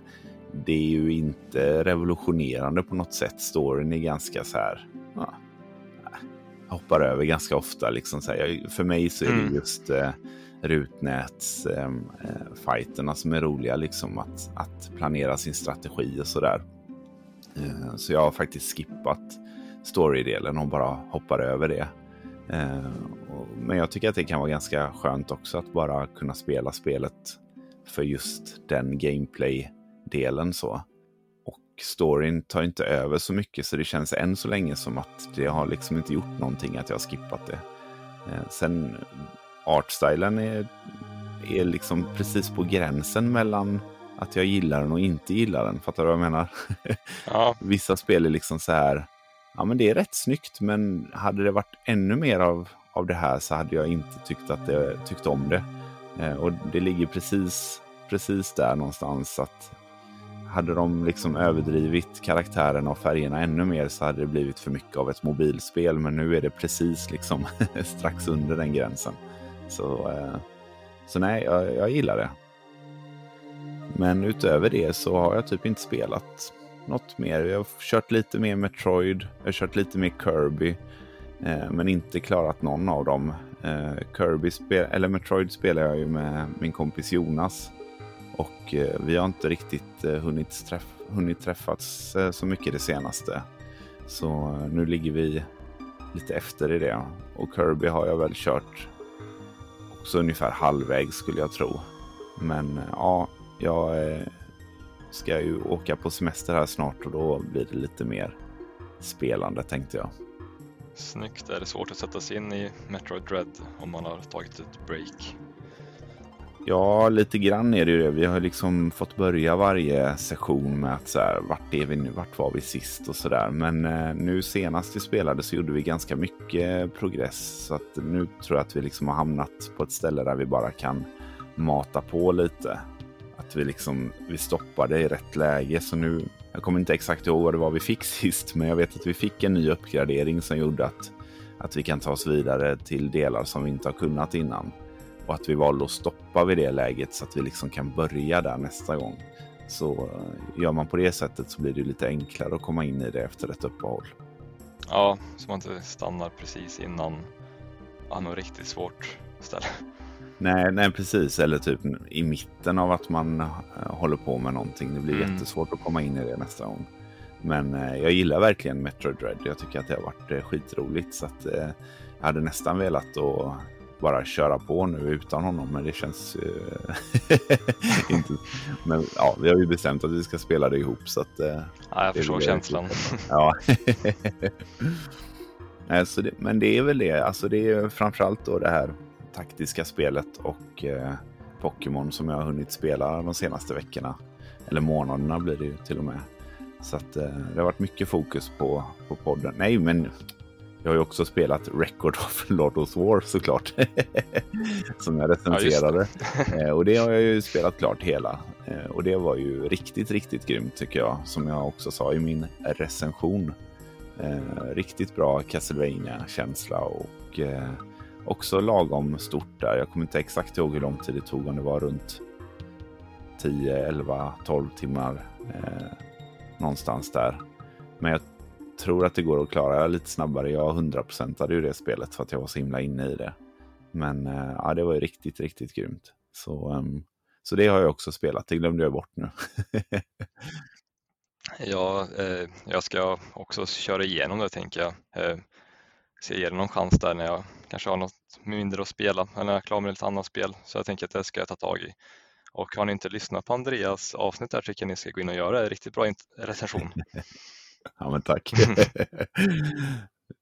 det är ju inte revolutionerande på något sätt. Storyn är ganska så här. Ja, jag hoppar över ganska ofta. Liksom, så här. För mig så är det mm. just eh, rutnätsfighterna eh, som är roliga. Liksom, att, att planera sin strategi och sådär. Eh, så jag har faktiskt skippat storydelen och bara hoppar över det. Men jag tycker att det kan vara ganska skönt också att bara kunna spela spelet för just den gameplay-delen så. Och storyn tar inte över så mycket så det känns än så länge som att det har liksom inte gjort någonting att jag har skippat det. Eh, sen artstylen är, är liksom precis på gränsen mellan att jag gillar den och inte gillar den. Fattar du vad jag menar? Ja. Vissa spel är liksom så här ja, men det är rätt snyggt, men hade det varit ännu mer av, av det här så hade jag inte tyckt, att det, tyckt om det. Eh, och det ligger precis, precis där någonstans. att hade de liksom överdrivit karaktärerna och färgerna ännu mer så hade det blivit för mycket av ett mobilspel. Men nu är det precis liksom strax under den gränsen. Så, eh, så nej, jag, jag gillar det. Men utöver det så har jag typ inte spelat något mer. Jag har kört lite mer Metroid, jag har kört lite mer Kirby. Eh, men inte klarat någon av dem. Eh, Kirby spel eller Metroid spelar jag ju med min kompis Jonas. Och eh, vi har inte riktigt eh, hunnit, träff hunnit träffats eh, så mycket det senaste. Så eh, nu ligger vi lite efter i det. Och Kirby har jag väl kört också ungefär halvvägs skulle jag tro. Men eh, ja, jag eh, ska ju åka på semester här snart och då blir det lite mer spelande tänkte jag. Snyggt. Är det svårt att sätta sig in i Metroid Dread om man har tagit ett break? Ja, lite grann är det ju det. Vi har liksom fått börja varje session med att så här, vart är vi nu, vart var vi sist och så där. Men eh, nu senast vi spelade så gjorde vi ganska mycket progress. Så att nu tror jag att vi liksom har hamnat på ett ställe där vi bara kan mata på lite att vi liksom vi stoppade i rätt läge. Så nu, jag kommer inte exakt ihåg vad det var vi fick sist, men jag vet att vi fick en ny uppgradering som gjorde att, att vi kan ta oss vidare till delar som vi inte har kunnat innan. Och att vi valde att stoppa vid det läget så att vi liksom kan börja där nästa gång. Så eh, gör man på det sättet så blir det lite enklare att komma in i det efter ett uppehåll. Ja, så man inte stannar precis innan ja, något riktigt svårt ställe. Nej, nej, precis. Eller typ i mitten av att man uh, håller på med någonting. Det blir mm. jättesvårt att komma in i det nästa gång. Men uh, jag gillar verkligen Metro Dread. Jag tycker att det har varit uh, skitroligt. Så att, jag hade nästan velat att bara köra på nu utan honom. Men det känns inte. Men ja, vi har ju bestämt att vi ska spela det ihop. Så att, ja, jag förstår känslan. ja. så det, men det är väl det. Alltså det är framförallt då det här taktiska spelet och eh, Pokémon som jag har hunnit spela de senaste veckorna. Eller månaderna blir det ju till och med. Så att, eh, det har varit mycket fokus på, på podden. Nej, men jag har ju också spelat Record of Lord of War såklart. som jag recenserade. Ja, det. Eh, och det har jag ju spelat klart hela. Eh, och det var ju riktigt, riktigt grymt tycker jag. Som jag också sa i min recension. Eh, riktigt bra Castlevania känsla och också lagom stort där. Jag kommer inte exakt ihåg hur lång tid det tog, om det var runt 10, 11, 12 timmar eh, någonstans där. Men jag tror att det går att klara lite snabbare. Jag 100%ade ju det spelet för att jag var så himla inne i det. Men eh, ja, det var ju riktigt, riktigt grymt. Så, um, så det har jag också spelat. Det glömde jag bort nu. ja, eh, jag ska också köra igenom det tänker jag. Eh, se ger det någon chans där när jag kanske har något mindre att spela eller när jag är klar med lite annat spel. Så jag tänker att det ska jag ta tag i. Och har ni inte lyssnat på Andreas avsnitt där tycker jag ni ska gå in och göra en riktigt bra recension. ja men tack.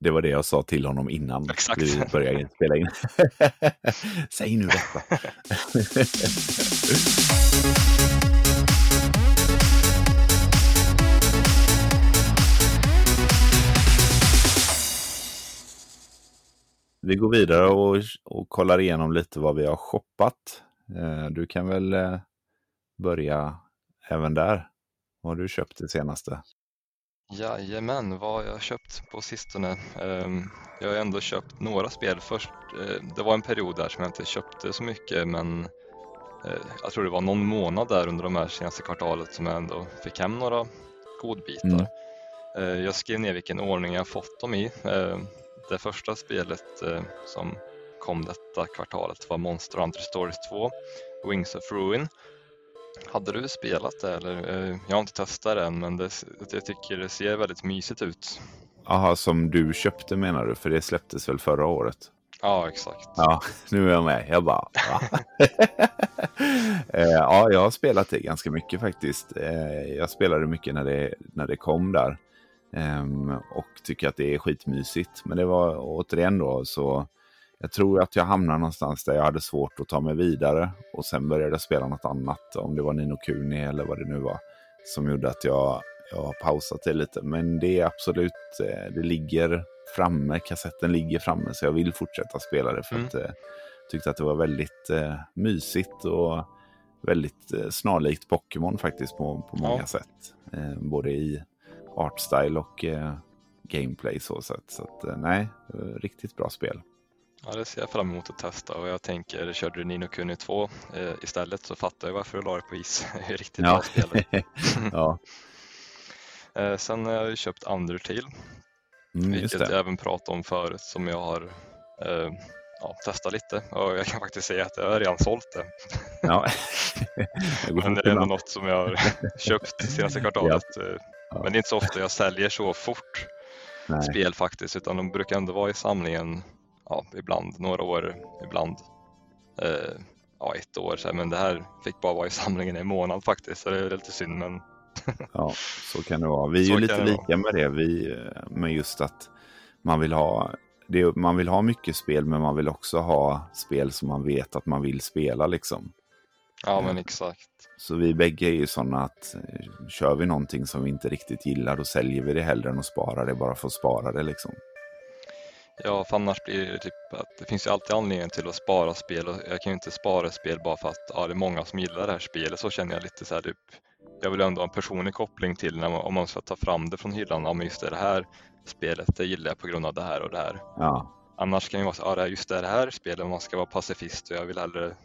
Det var det jag sa till honom innan Exakt. vi började spela in. Säg nu detta. Vi går vidare och, och kollar igenom lite vad vi har shoppat. Eh, du kan väl eh, börja även där. Vad har du köpt det senaste? Jajamän, vad har jag köpt på sistone? Ehm, jag har ändå köpt några spel. Först, eh, det var en period där som jag inte köpte så mycket men jag tror det var någon månad där under de här senaste kvartalet som jag ändå fick hem några godbitar. Mm. Jag skrev ner vilken ordning jag fått dem i. Det första spelet eh, som kom detta kvartalet var Monster Hunter Stories 2, Wings of Ruin. Hade du spelat det eller? Eh, jag har inte testat det än men det, jag tycker det ser väldigt mysigt ut. Jaha, som du köpte menar du? För det släpptes väl förra året? Ja, exakt. Ja, nu är jag med. Jag bara, eh, ja, jag har spelat det ganska mycket faktiskt. Jag spelade mycket när det, när det kom där. Um, och tycker att det är skitmysigt. Men det var återigen då så jag tror att jag hamnade någonstans där jag hade svårt att ta mig vidare och sen började jag spela något annat, om det var Nino Kuni eller vad det nu var, som gjorde att jag, jag har pausat det lite. Men det är absolut, eh, det ligger framme, kassetten ligger framme så jag vill fortsätta spela det för mm. att eh, tyckte att det var väldigt eh, mysigt och väldigt eh, snarlikt Pokémon faktiskt på, på många Ja. sätt. Eh, både i artstyle och eh, gameplay så sätt. Så att, eh, nej, eh, riktigt bra spel. Ja, det ser jag fram emot att testa och jag tänker, körde du Nino Kuni 2 eh, istället så fattar jag varför du la det på is. Det är riktigt bra spel. ja, Eh, sen har jag ju köpt Undertale, mm, vilket jag även pratade om förut som jag har eh, ja, testat lite och jag kan faktiskt säga att jag har redan sålt det. Ja. det Men det är ändå något som jag har köpt senaste kvartalet. eh, Ja. Men det är inte så ofta jag säljer så fort Nej. spel faktiskt, utan de brukar ändå vara i samlingen ja, ibland några år, ibland eh, ja, ett år. Så här. Men det här fick bara vara i samlingen i en månad faktiskt, så det är lite synd. Men Ja, så kan det vara. Vi är Så ju lite lika med det. Vi, eh, med just att man vill ha det, man vill ha mycket spel men man vill också ha spel som man vet att man vill spela liksom. Ja, men exakt. Så vi bägge är ju sådana att eh, kör vi någonting som vi inte riktigt gillar då säljer vi det hellre än att spara det bara för att spara det liksom. Ja, för annars blir det typ att det finns ju alltid anledning till att spara spel och jag kan ju inte spara spel bara för att ja, det är många som gillar det här spelet. Så känner jag lite så här typ. Jag vill ändå ha en personlig koppling till när man, om man ska ta fram det från hyllan. Ja, men just det, det här spelet, det gillar jag på grund av det här och det här. Ja, Annars kan det vara så, ja, just det här spelet, man ska vara pacifist och jag vill hellre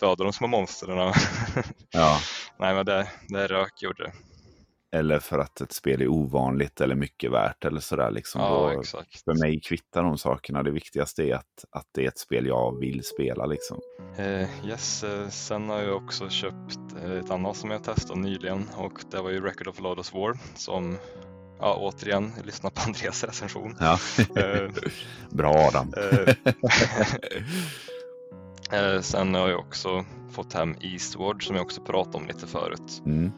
döda de små monstren. ja. Nej, men det, det rök gjorde det. Eller för att ett spel är ovanligt eller mycket värt eller sådär liksom. Ja, Då, exakt. för mig kvittar de sakerna. Det viktigaste är att, att det är ett spel jag vill spela liksom. Eh, yes, eh, sen har jag också köpt eh, ett annat som jag testade nyligen och det var ju Record of Lodos War som, ja återigen, lyssna på Andreas recension. Ja. Eh, Bra Adam. Eh, sen har jag också fått hem Eastward som jag också pratade om lite förut. Mm.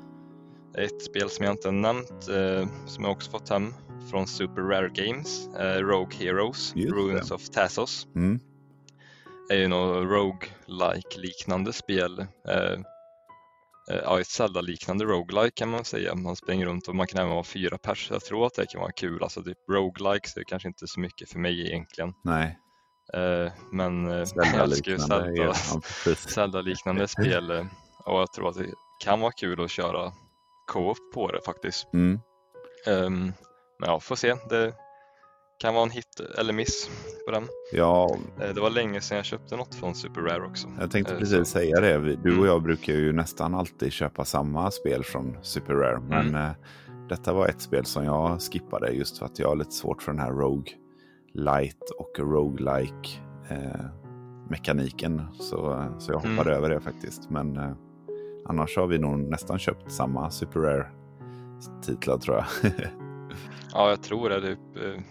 Ett spel som jag inte nämnt eh, som jag också fått hem från Super Rare Games, eh, Rogue Heroes, Just det. Ruins of Tassos. Mm. är ju något rogue-like liknande spel. Eh, eh, ja, ett Zelda-liknande roguelike kan man säga. Man springer runt och man kan även vara fyra pers. Jag tror att det kan vara kul. Alltså typ roguelike så är det kanske inte så mycket för mig egentligen. Nej, men eh, jag älskar ju. Zelda, Ja, precis. Zelda-liknande spel eh, och jag tror att det kan vara kul att köra co-op på det faktiskt. Mm. Ehm, men ja, får se. Det kan vara en hit eller miss på den. Ja, Eh, det var länge sedan jag köpte något från Super Rare också. jag tänkte Eh, precis så- säga det. Du och Mm. jag brukar ju nästan alltid köpa samma spel från Super Rare. Men Mm. eh, detta var ett spel som jag skippade just för att jag har lite svårt för den här Rogue Light och Roguelike eh, mekaniken. Så, så jag hoppade Mm. över det faktiskt. Men eh, annars har vi nog nästan köpt samma Super Rare titlar tror jag. Ja, jag tror det. Eh,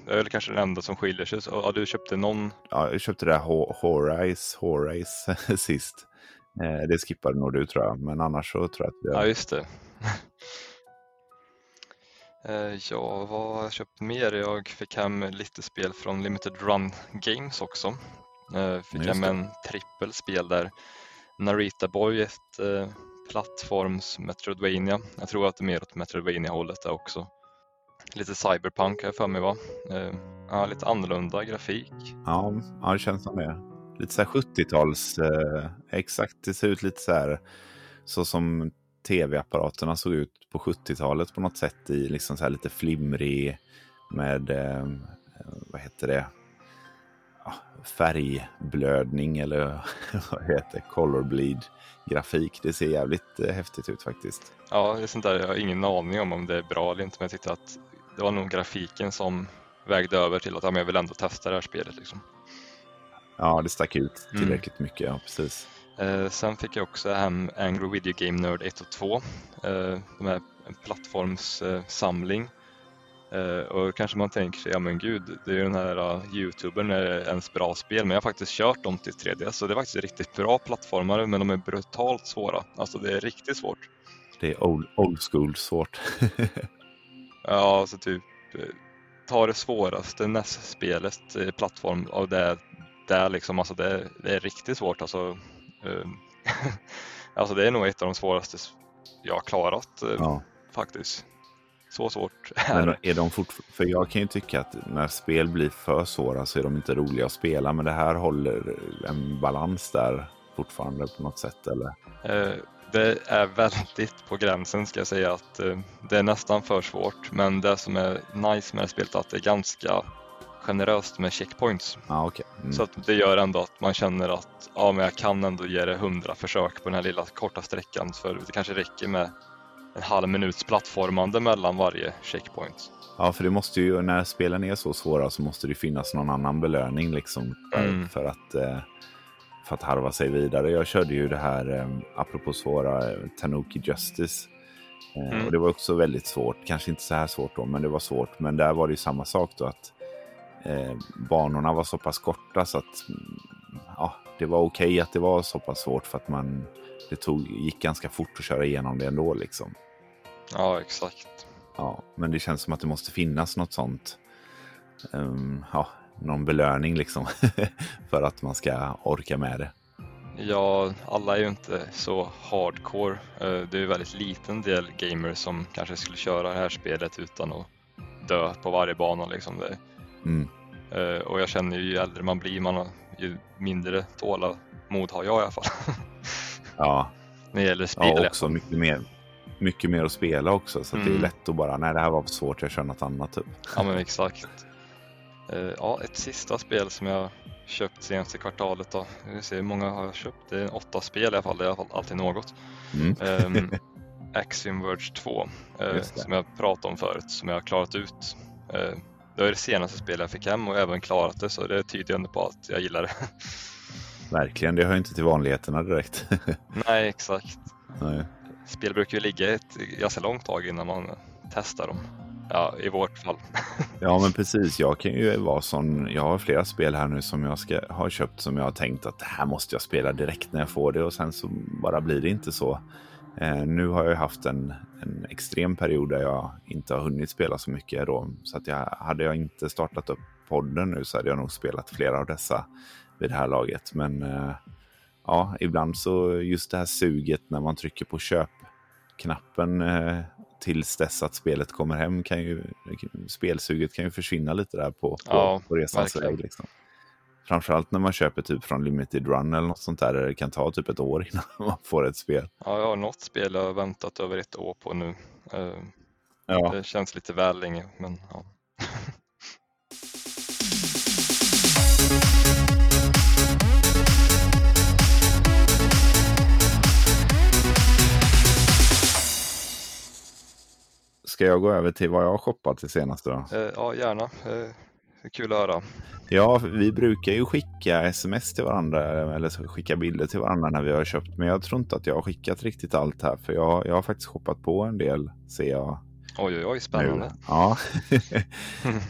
det är väl kanske den enda som skiljer sig. Ja, du köpte någon. ja, jag köpte det där Ho- Horizon Horizon sist. Eh, det skippade nog du tror jag. Men annars så tror jag att har Ja, just det. Eh, Ja, vad har jag köpt mer? Jag fick hem lite spel från Limited Run Games också. Eh, Fick hem en trippelspel där. Narita Boy, ett eh, plattforms Metroidvania. Jag tror att det är mer åt Metroidvania-hållet där också. Lite cyberpunk har jag för mig va? Eh, Ja, lite annorlunda grafik. Ja, ja, det känns som det. Lite så här 70-tals, eh, exakt. Det ser ut lite så här så som tv-apparaterna såg ut på 70-talet på något sätt i liksom så här lite flimrig med, eh, vad heter det, färgblödning eller vad heter det, color bleed grafik. Det ser jävligt eh, häftigt ut faktiskt. Ja, det är sånt där, jag har ingen aning om om det är bra eller inte, men jag tyckte att det var nog grafiken som vägde över till att ja, men jag vill ändå testa det här spelet. Liksom. Ja, det stack ut Mm. tillräckligt mycket, ja precis. Eh, sen fick jag också hem Angry Video Game Nerd 1 och 2. Eh, de här en plattformssamling. Eh, och kanske man tänker sig, ja men gud, det är ju den här uh, youtubern är ens bra spel, men jag har faktiskt kört dem till 3D, så det är faktiskt riktigt bra plattformar, men de är brutalt svåra. Alltså det är riktigt svårt. Det är old, old school svårt. Ja, alltså typ eh, ta det svåraste NES-spelet, plattform, och det, det liksom, alltså det, det är riktigt svårt alltså. Eh, alltså det är nog ett av de svåraste jag har klarat eh, ja. faktiskt. så svårt Men är de fortfarande... För jag kan ju tycka att när spel blir för svåra så är de inte roliga att spela. Men det här håller en balans där fortfarande på något sätt, eller? Eh, det är väldigt på gränsen ska jag säga att det är nästan för svårt. Men det som är nice med det spelet är att det är ganska generöst med checkpoints. Ah, okay. Mm. Så att det gör ändå att man känner att ja, men jag kan ändå ge det hundra försök på den här lilla korta sträckan. För det kanske räcker med en halv minuts plattformande mellan varje checkpoint. Ja, för det måste ju, när spelen är så svåra så måste det finnas någon annan belöning liksom för, mm. för att eh, för att harva sig vidare. Jag körde ju det här, eh, apropå svåra, eh, Tanuki Justice. Mm. Och det var också väldigt svårt, kanske inte så här svårt då, men det var svårt. Men där var det ju samma sak då att eh, banorna var så pass korta så att mm, ja, det var okej okay att det var så pass svårt för att man, det tog, gick ganska fort att köra igenom det ändå liksom. Ja, exakt. Ja, men det känns som att det måste finnas något sånt. Um, ja, någon belöning liksom för att man ska orka med det. Ja, alla är ju inte så hardcore. Eh, det är ju väldigt liten del gamers som kanske skulle köra det här spelet utan att dö på varje bana. Liksom. Mm. Eh, och jag känner ju ju äldre man blir, man ju mindre tålamod har jag i alla fall. ja. När det gäller spel. Ja, också mycket mer, mycket mer att spela också. Så mm. det är mm. lätt att bara, nej det här var för svårt, jag kör något annat typ. Ja men exakt. Eh, ja, ett sista spel som jag köpt senaste kvartalet då. Vi ser hur många har jag köpt? Det är åtta spel i alla fall, det är alltid något. Mm. um, Axiom Verge 2 uh, som jag pratade om förut, som jag har klarat ut. Uh, det är det senaste spelet jag fick hem och även klarat det så det tyder ändå på att jag gillar det. Verkligen, det hör inte till vanligheterna direkt. Nej, exakt. Nej. Spel brukar ju ligga ett ganska långt tag innan man testar dem. Ja, i vårt fall. ja, men precis. Jag kan ju vara sån. Jag har flera spel här nu som jag ska ha köpt som jag har tänkt att det här måste jag spela direkt när jag får det och sen så bara blir det inte så. Eh, nu har jag haft en, en extrem period där jag inte har hunnit spela så mycket då. Så att jag, hade jag inte startat upp podden nu så hade jag nog spelat flera av dessa vid det här laget. Men eh, ja, ibland så just det här suget när man trycker på köpknappen eh, tills dess att spelet kommer hem kan ju spelsuget kan ju försvinna lite där på, på, ja, på resans väg. Liksom. Framförallt när man köper typ från Limited Run eller något sånt där, där det kan ta typ ett år innan man får ett spel. Ja, jag har något spel jag har väntat över ett år på nu. Uh, ja. Det känns lite väl länge, men ja. Ska jag gå över till vad jag har shoppat det senaste? Då? Eh, ja, gärna. Eh, kul att höra. Ja, vi brukar ju skicka sms till varandra eller skicka bilder till varandra när vi har köpt. Men jag tror inte att jag har skickat riktigt allt här för jag, jag har faktiskt shoppat på en del ser jag. Oj, oj, oj, spännande. Nu. Ja.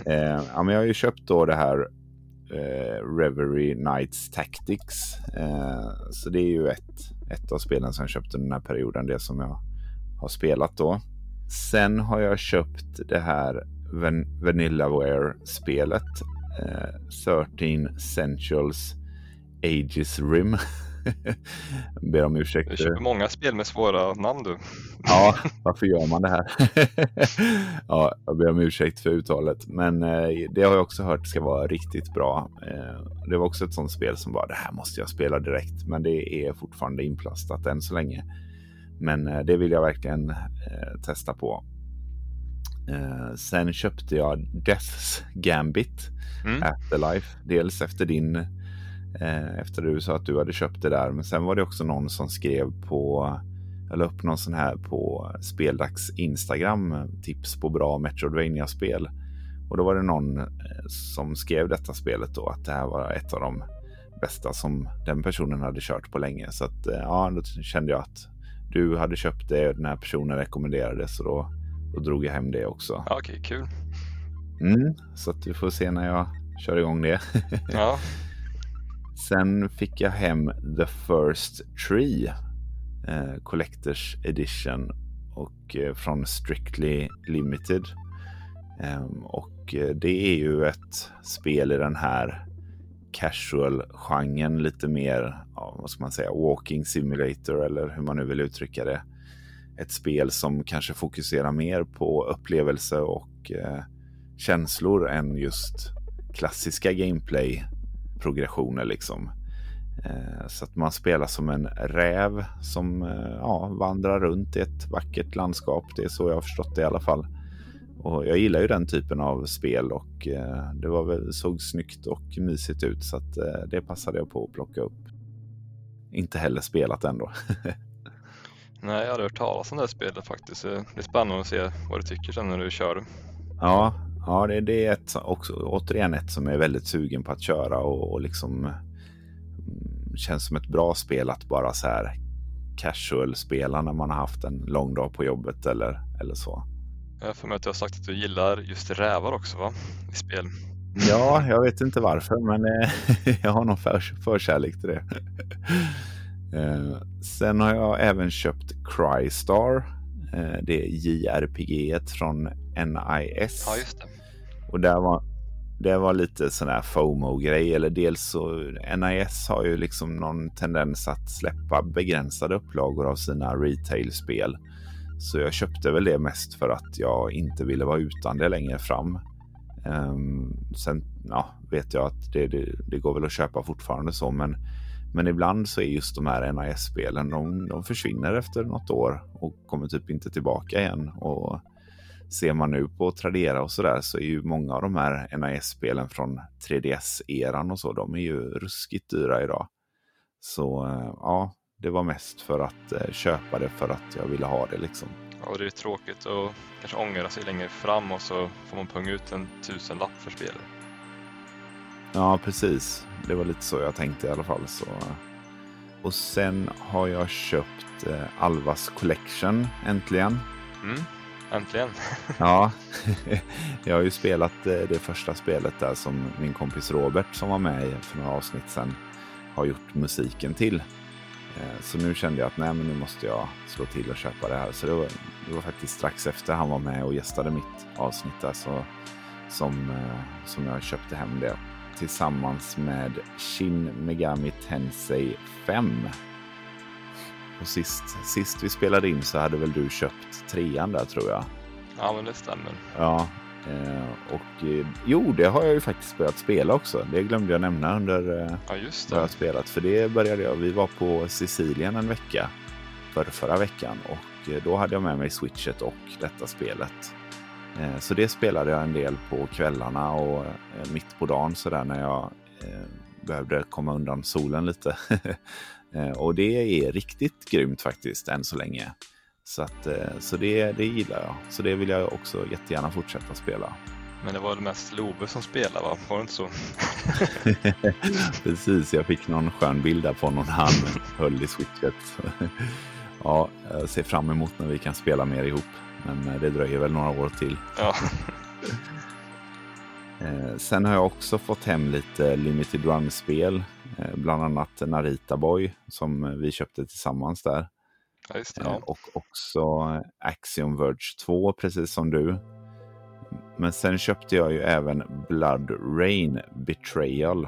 eh, ja, men jag har ju köpt då det här eh, Reverie Knights Tactics. Eh, så det är ju ett, ett av spelen som jag köpte den här perioden, det som jag har spelat då. Sen har jag köpt det här Van Vanillaware-spelet. Eh, 13 Essentials Ages Rim. Ber om ursäkt. Du köper många spel med svåra namn du. ja, varför gör man det här? ja, jag ber om ursäkt för uttalet. Men eh, det har jag också hört ska vara riktigt bra. Eh, det var också ett sånt spel som bara, det här måste jag spela direkt. Men det är fortfarande inplastat än så länge. Men eh, det vill jag verkligen eh, testa på. Eh, sen köpte jag Death's Gambit mm. Afterlife. Dels efter din efter du sa att du hade köpt det där. Men sen var det också någon som skrev på jag la upp någon sån här på Speldags Instagram. Tips på bra metroidvania spel Och då var det någon som skrev detta spelet då att det här var ett av de bästa som den personen hade kört på länge. Så att ja, då kände jag att du hade köpt det, den här personen rekommenderade så då, då drog jag hem det också. Okej, okay, kul. Mm, så att vi får se när jag kör igång det. ja. Sen fick jag hem The First Tree eh, Collectors Edition och eh, från Strictly Limited. Eh, och det är ju ett spel i den här casual-genren lite mer, ja, vad ska man säga, walking simulator eller hur man nu vill uttrycka det. ett spel som kanske fokuserar mer på upplevelse och eh, känslor än just klassiska gameplay-progressioner liksom. Eh, så att man spelar som en räv som eh, ja, vandrar runt i ett vackert landskap. Det är så jag har förstått det i alla fall. Och jag gillar ju den typen av spel och eh, det var väl, såg snyggt och mysigt ut så att det passade jag på att plocka upp. Inte heller spelat ändå. Nej, jag hade hört talas om det spelet faktiskt. Det är spännande att se vad du tycker sen när du kör. Ja, ja det, det är ett, också, återigen ett som är väldigt sugen på att köra och, och liksom mm, känns som ett bra spel att bara så här casual spela när man har haft en lång dag på jobbet eller, eller så. Jag för mig att du har sagt att du gillar just rävar också va? I spel. Ja, jag vet inte varför men eh, jag har någon för, förkärlek till det. Eh, sen har jag även köpt Crystar. Eh, det är JRPG från NIS. Ja, just det. Och där var, det var lite sån här FOMO-grej. Eller dels så NIS har ju liksom någon tendens att släppa begränsade upplagor av sina retail-spel. Så jag köpte väl det mest för att jag inte ville vara utan det längre fram. Um, sen ja, vet jag att det, det, det, går väl att köpa fortfarande så, men men ibland så är just de här NIS-spelen, de, de försvinner efter något år och kommer typ inte tillbaka igen. Och ser man nu på Tradera och sådär så är ju många av de här NIS-spelen från 3DS-eran och så, de är ju ruskigt dyra idag. Så eh, ja, det var mest för att eh, köpa det för att jag ville ha det liksom. Ja, det är tråkigt att kanske ångra sig längre fram och så får man punga ut en tusenlapp för spelet. Ja, precis. Det var lite så jag tänkte i alla fall. Så. Och sen har jag köpt eh, Alvas Collection äntligen. Mm, äntligen. ja, jag har ju spelat eh, det första spelet där som min kompis Robert som var med i för några avsnitt sedan har gjort musiken till. Eh, så nu kände jag att nej, men nu måste jag slå till och köpa det här. Så det var, det var faktiskt strax efter han var med och gästade mitt avsnitt där så, som, eh, som jag köpte hem det tillsammans med Shin Megami Tensei 5. Och sist, sist vi spelade in så hade väl du köpt trean där tror jag. Ja, men det stämmer. Ja, eh, och eh, jo, det har jag ju faktiskt börjat spela också. Det glömde jag nämna under eh, ja, just det. jag spelat. För det började jag. Vi var på Sicilien en vecka för förra veckan och då hade jag med mig switchet och detta spelet. Så det spelade jag en del på kvällarna och mitt på dagen sådär när jag eh, behövde komma undan solen lite. och det är riktigt grymt faktiskt än så länge. Så, att, så det, det gillar jag. Så det vill jag också jättegärna fortsätta spela. Men det var väl mest Love som spelade va? Var det inte så? Precis, jag fick någon skön bild där på någon han höll i switchet. ja, jag ser fram emot när vi kan spela mer ihop. Men eh, det dröjer väl några år till. Ja. Eh, sen har jag också fått hem lite limited run-spel. Eh, bland annat Narita Boy som vi köpte tillsammans där. Ja, det, ja. Och också Axiom Verge 2, precis som du. Men sen köpte jag ju även Blood Rain Betrayal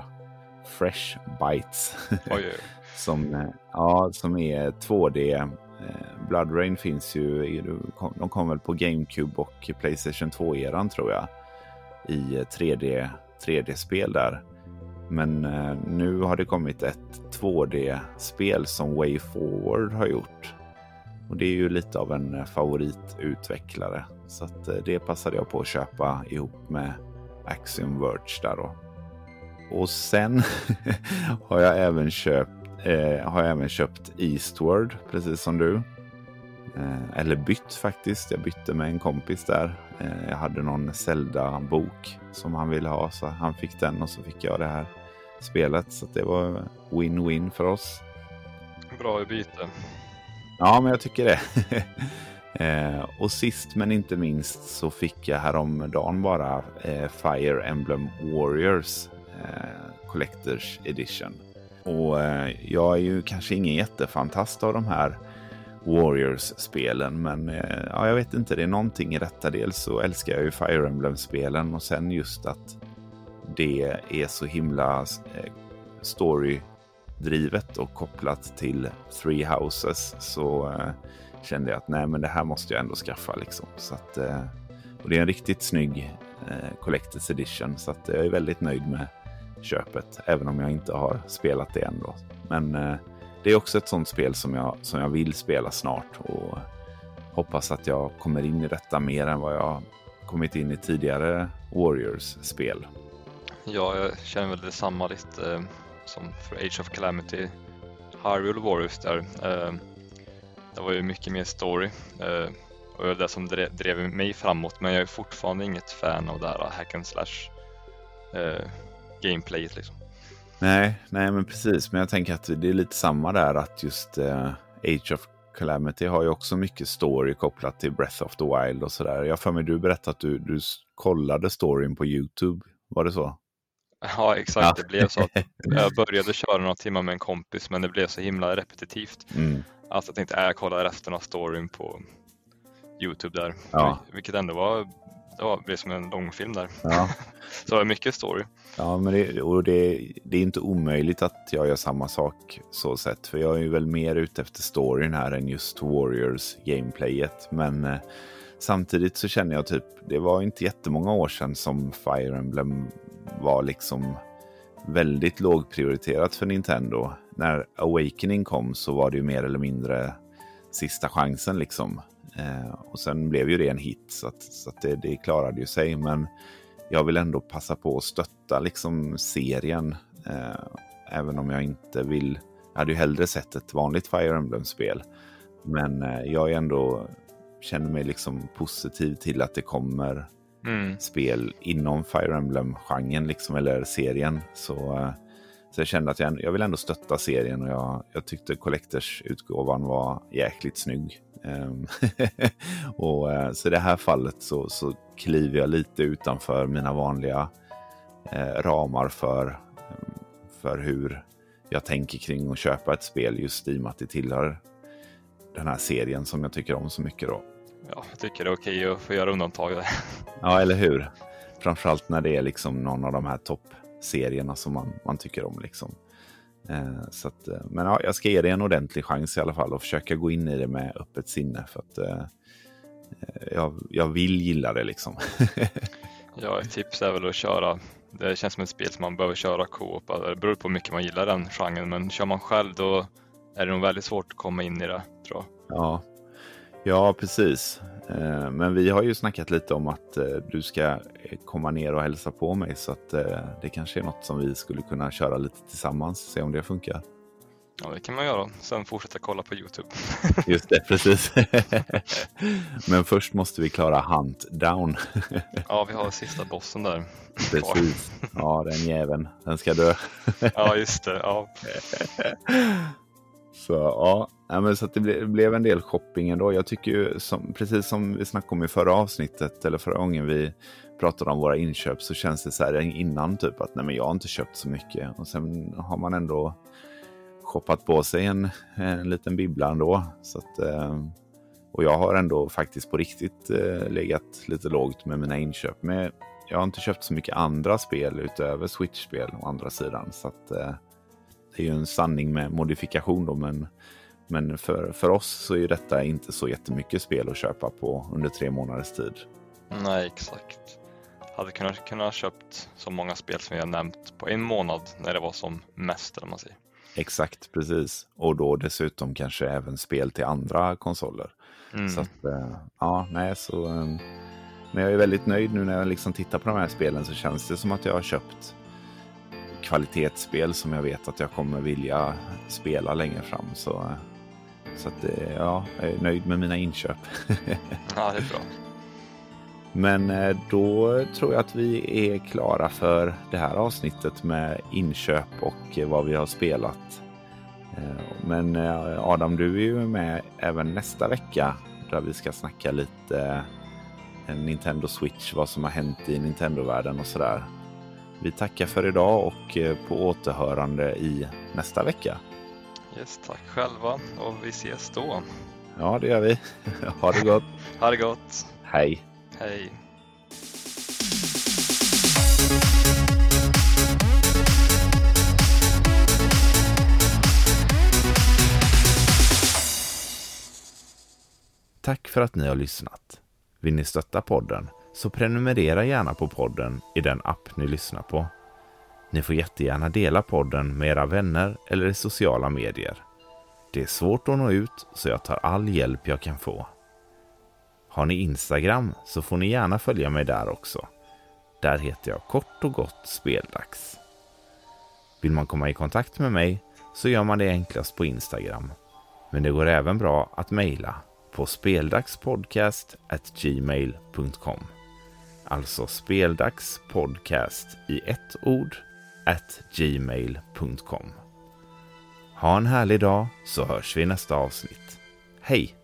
Fresh Bites. Oj, oj. som, ja, som är 2D Eh, Blood Rain finns ju, de kom väl på GameCube och Playstation 2-eran tror jag. I 3D, 3D-spel där. Men eh, nu har det kommit ett 2D-spel som Way Forward har gjort. Och det är ju lite av en eh, favoritutvecklare. Så att eh, det passade jag på att köpa ihop med Axiom Verge där då. Och sen har jag även köpt eh, har jag även köpt Eastward, precis som du. Eh, eller bytt faktiskt. Jag bytte med en kompis där. Eh, jag hade någon Zelda-bok som han ville ha, så han fick den och så fick jag det här spelet. Så det var win-win för oss. Bra i byte. Ja, men jag tycker det. eh, och sist men inte minst så fick jag häromdagen bara eh, Fire Emblem Warriors eh, Collectors Edition. Och jag är ju kanske ingen jättefantast av de här Warriors-spelen, men eh, ja, jag vet inte, det är någonting i detta. Dels så älskar jag ju Fire Emblem-spelen och sen just att det är så himla storydrivet story-drivet och kopplat till Three Houses. Så eh, kände jag att nej, men det här måste jag ändå skaffa. Liksom. Så att, eh, och det är en riktigt snygg eh, Collectors Edition, så att jag är väldigt nöjd med köpet, även om jag inte har spelat det än. Då. Men eh, det är också ett sånt spel som jag, som jag vill spela snart och hoppas att jag kommer in i detta mer än vad jag kommit in i tidigare Warriors-spel. Ja, jag känner väl detsamma lite eh, som för Age of Calamity. Hyrule Warriors där. Eh, det var ju mycket mer story eh, och det var det som drev, drev mig framåt men jag är fortfarande inget fan av det här hack and slash-gameplayet eh, liksom. Nej, nej men precis. Men jag tänker att det är lite samma där att just eh, Age of Calamity har ju också mycket story kopplat till Breath of the Wild och sådär. Jag för mig du berättade att du, du kollade storyn på YouTube. Var det så? Ja, exakt. Ja. Det blev så att jag började köra några timmar med en kompis men det blev så himla repetitivt. Mm. Att jag tänkte, äh, jag kollar resten av storyn på Youtube där. Ja. Vilket ändå var, det var, blev som en långfilm där. Ja. så det var mycket story. Ja, men det, och det, det, är inte omöjligt att jag gör samma sak så sett. För jag är ju väl mer ute efter storyn här än just Warriors gameplayet. Men eh, samtidigt så känner jag typ, det var inte jättemånga år sedan som Fire Emblem var liksom väldigt lågprioriterat för Nintendo. När Awakening kom så var det ju mer eller mindre sista chansen liksom. Eh, och sen blev ju det en hit så, att, så att det, det, klarade ju sig. Men jag vill ändå passa på att stötta liksom serien. Eh, även om jag inte vill. Jag hade ju hellre sett ett vanligt Fire Emblem-spel. Men eh, jag är ändå känner mig liksom positiv till att det kommer mm. spel inom Fire Emblem-genren, liksom, eller serien. Så, eh, så jag kände att jag, jag vill ändå stötta serien och jag, jag tyckte Collectors-utgåvan var jäkligt snygg. Um, och, uh, så i det här fallet så, så kliver jag lite utanför mina vanliga uh, ramar för, för hur jag tänker kring att köpa ett spel just i och med att det tillhör den här serien som jag tycker om så mycket. Då. Ja, jag tycker det är okej att få göra undantag. ja, eller hur? Framförallt när det är liksom någon av de här toppserierna som man, man tycker om. Liksom. Eh, så att, eh, men ja, jag ska ge det en ordentlig chans i alla fall och försöka gå in i det med öppet sinne. För att eh, jag, jag vill gilla det liksom. ja, ett tips är väl att köra. Det känns som ett spel som man behöver köra co-op. Det beror på hur mycket man gillar den genren. Men kör man själv då är det nog väldigt svårt att komma in i det tror jag. Ja, Ja, precis. Eh, men vi har ju snackat lite om att eh, du ska komma ner och hälsa på mig så att eh, det kanske är något som vi skulle kunna köra lite tillsammans, se om det funkar. Ja, det kan man göra. Sen fortsätta kolla på Youtube. Just det, precis. Men först måste vi klara Hunt Down. Ja, vi har sista bossen där. Precis. Ja, den jäveln. Den ska dö. Ja, just det. Ja. Så ja, Ja, men så att det, ble, blev en del shopping ändå. Jag tycker ju, som, precis som vi snackade om i förra avsnittet, eller förra gången vi pratade om våra inköp, så känns det så här innan typ att nej, men jag har inte köpt så mycket. Och sen har man ändå shoppat på sig en, en liten bibbla ändå. Så att, eh, och jag har ändå faktiskt på riktigt eh, legat lite lågt med mina inköp. Men jag har inte köpt så mycket andra spel utöver Switch-spel å andra sidan. Så att, eh, det är ju en sanning med modifikation då, men men för, för oss så är detta inte så jättemycket spel att köpa på under tre månaders tid. Nej, exakt. Hade kunnat, kunnat köpt så många spel som vi har nämnt på en månad när det var som mest, eller man säger. Exakt, precis. Och då dessutom kanske även spel till andra konsoler. Mm. Så att, eh, ja, nej, så... Ehm, men jag är väldigt nöjd nu när jag liksom tittar på de här spelen så känns det som att jag har köpt kvalitetsspel som jag vet att jag kommer vilja spela längre fram. Så eh, så att, eh, ja, jag är nöjd med mina inköp. ja, det är bra. Men eh, då tror jag att vi är klara för det här avsnittet med inköp och vad vi har spelat. Eh, men Adam, du är ju med även nästa vecka där vi ska snacka lite Nintendo Switch, vad som har hänt i Nintendo-världen och sådär. Vi tackar för idag och på återhörande i nästa vecka. Yes, tack själva och vi ses då. Ja, det gör vi. ha det gott. ha det gott. Hej. Hej. för att ni har lyssnat. Vill ni stötta podden så prenumerera gärna på podden i den app ni lyssnar på. Ni får jättegärna dela podden med era vänner eller i sociala medier. Det är svårt att nå ut så jag tar all hjälp jag kan få. Har ni Instagram så får ni gärna följa mig där också. Där heter jag kort och gott Speldags. Vill man komma i kontakt med mig så gör man det enklast på Instagram. Men det går även bra att mejla på speldagspodcast@gmail.com. Alltså speldagspodcast i ett ord at gmail.com. Ha en härlig dag så hörs vi i nästa avsnitt. Hej!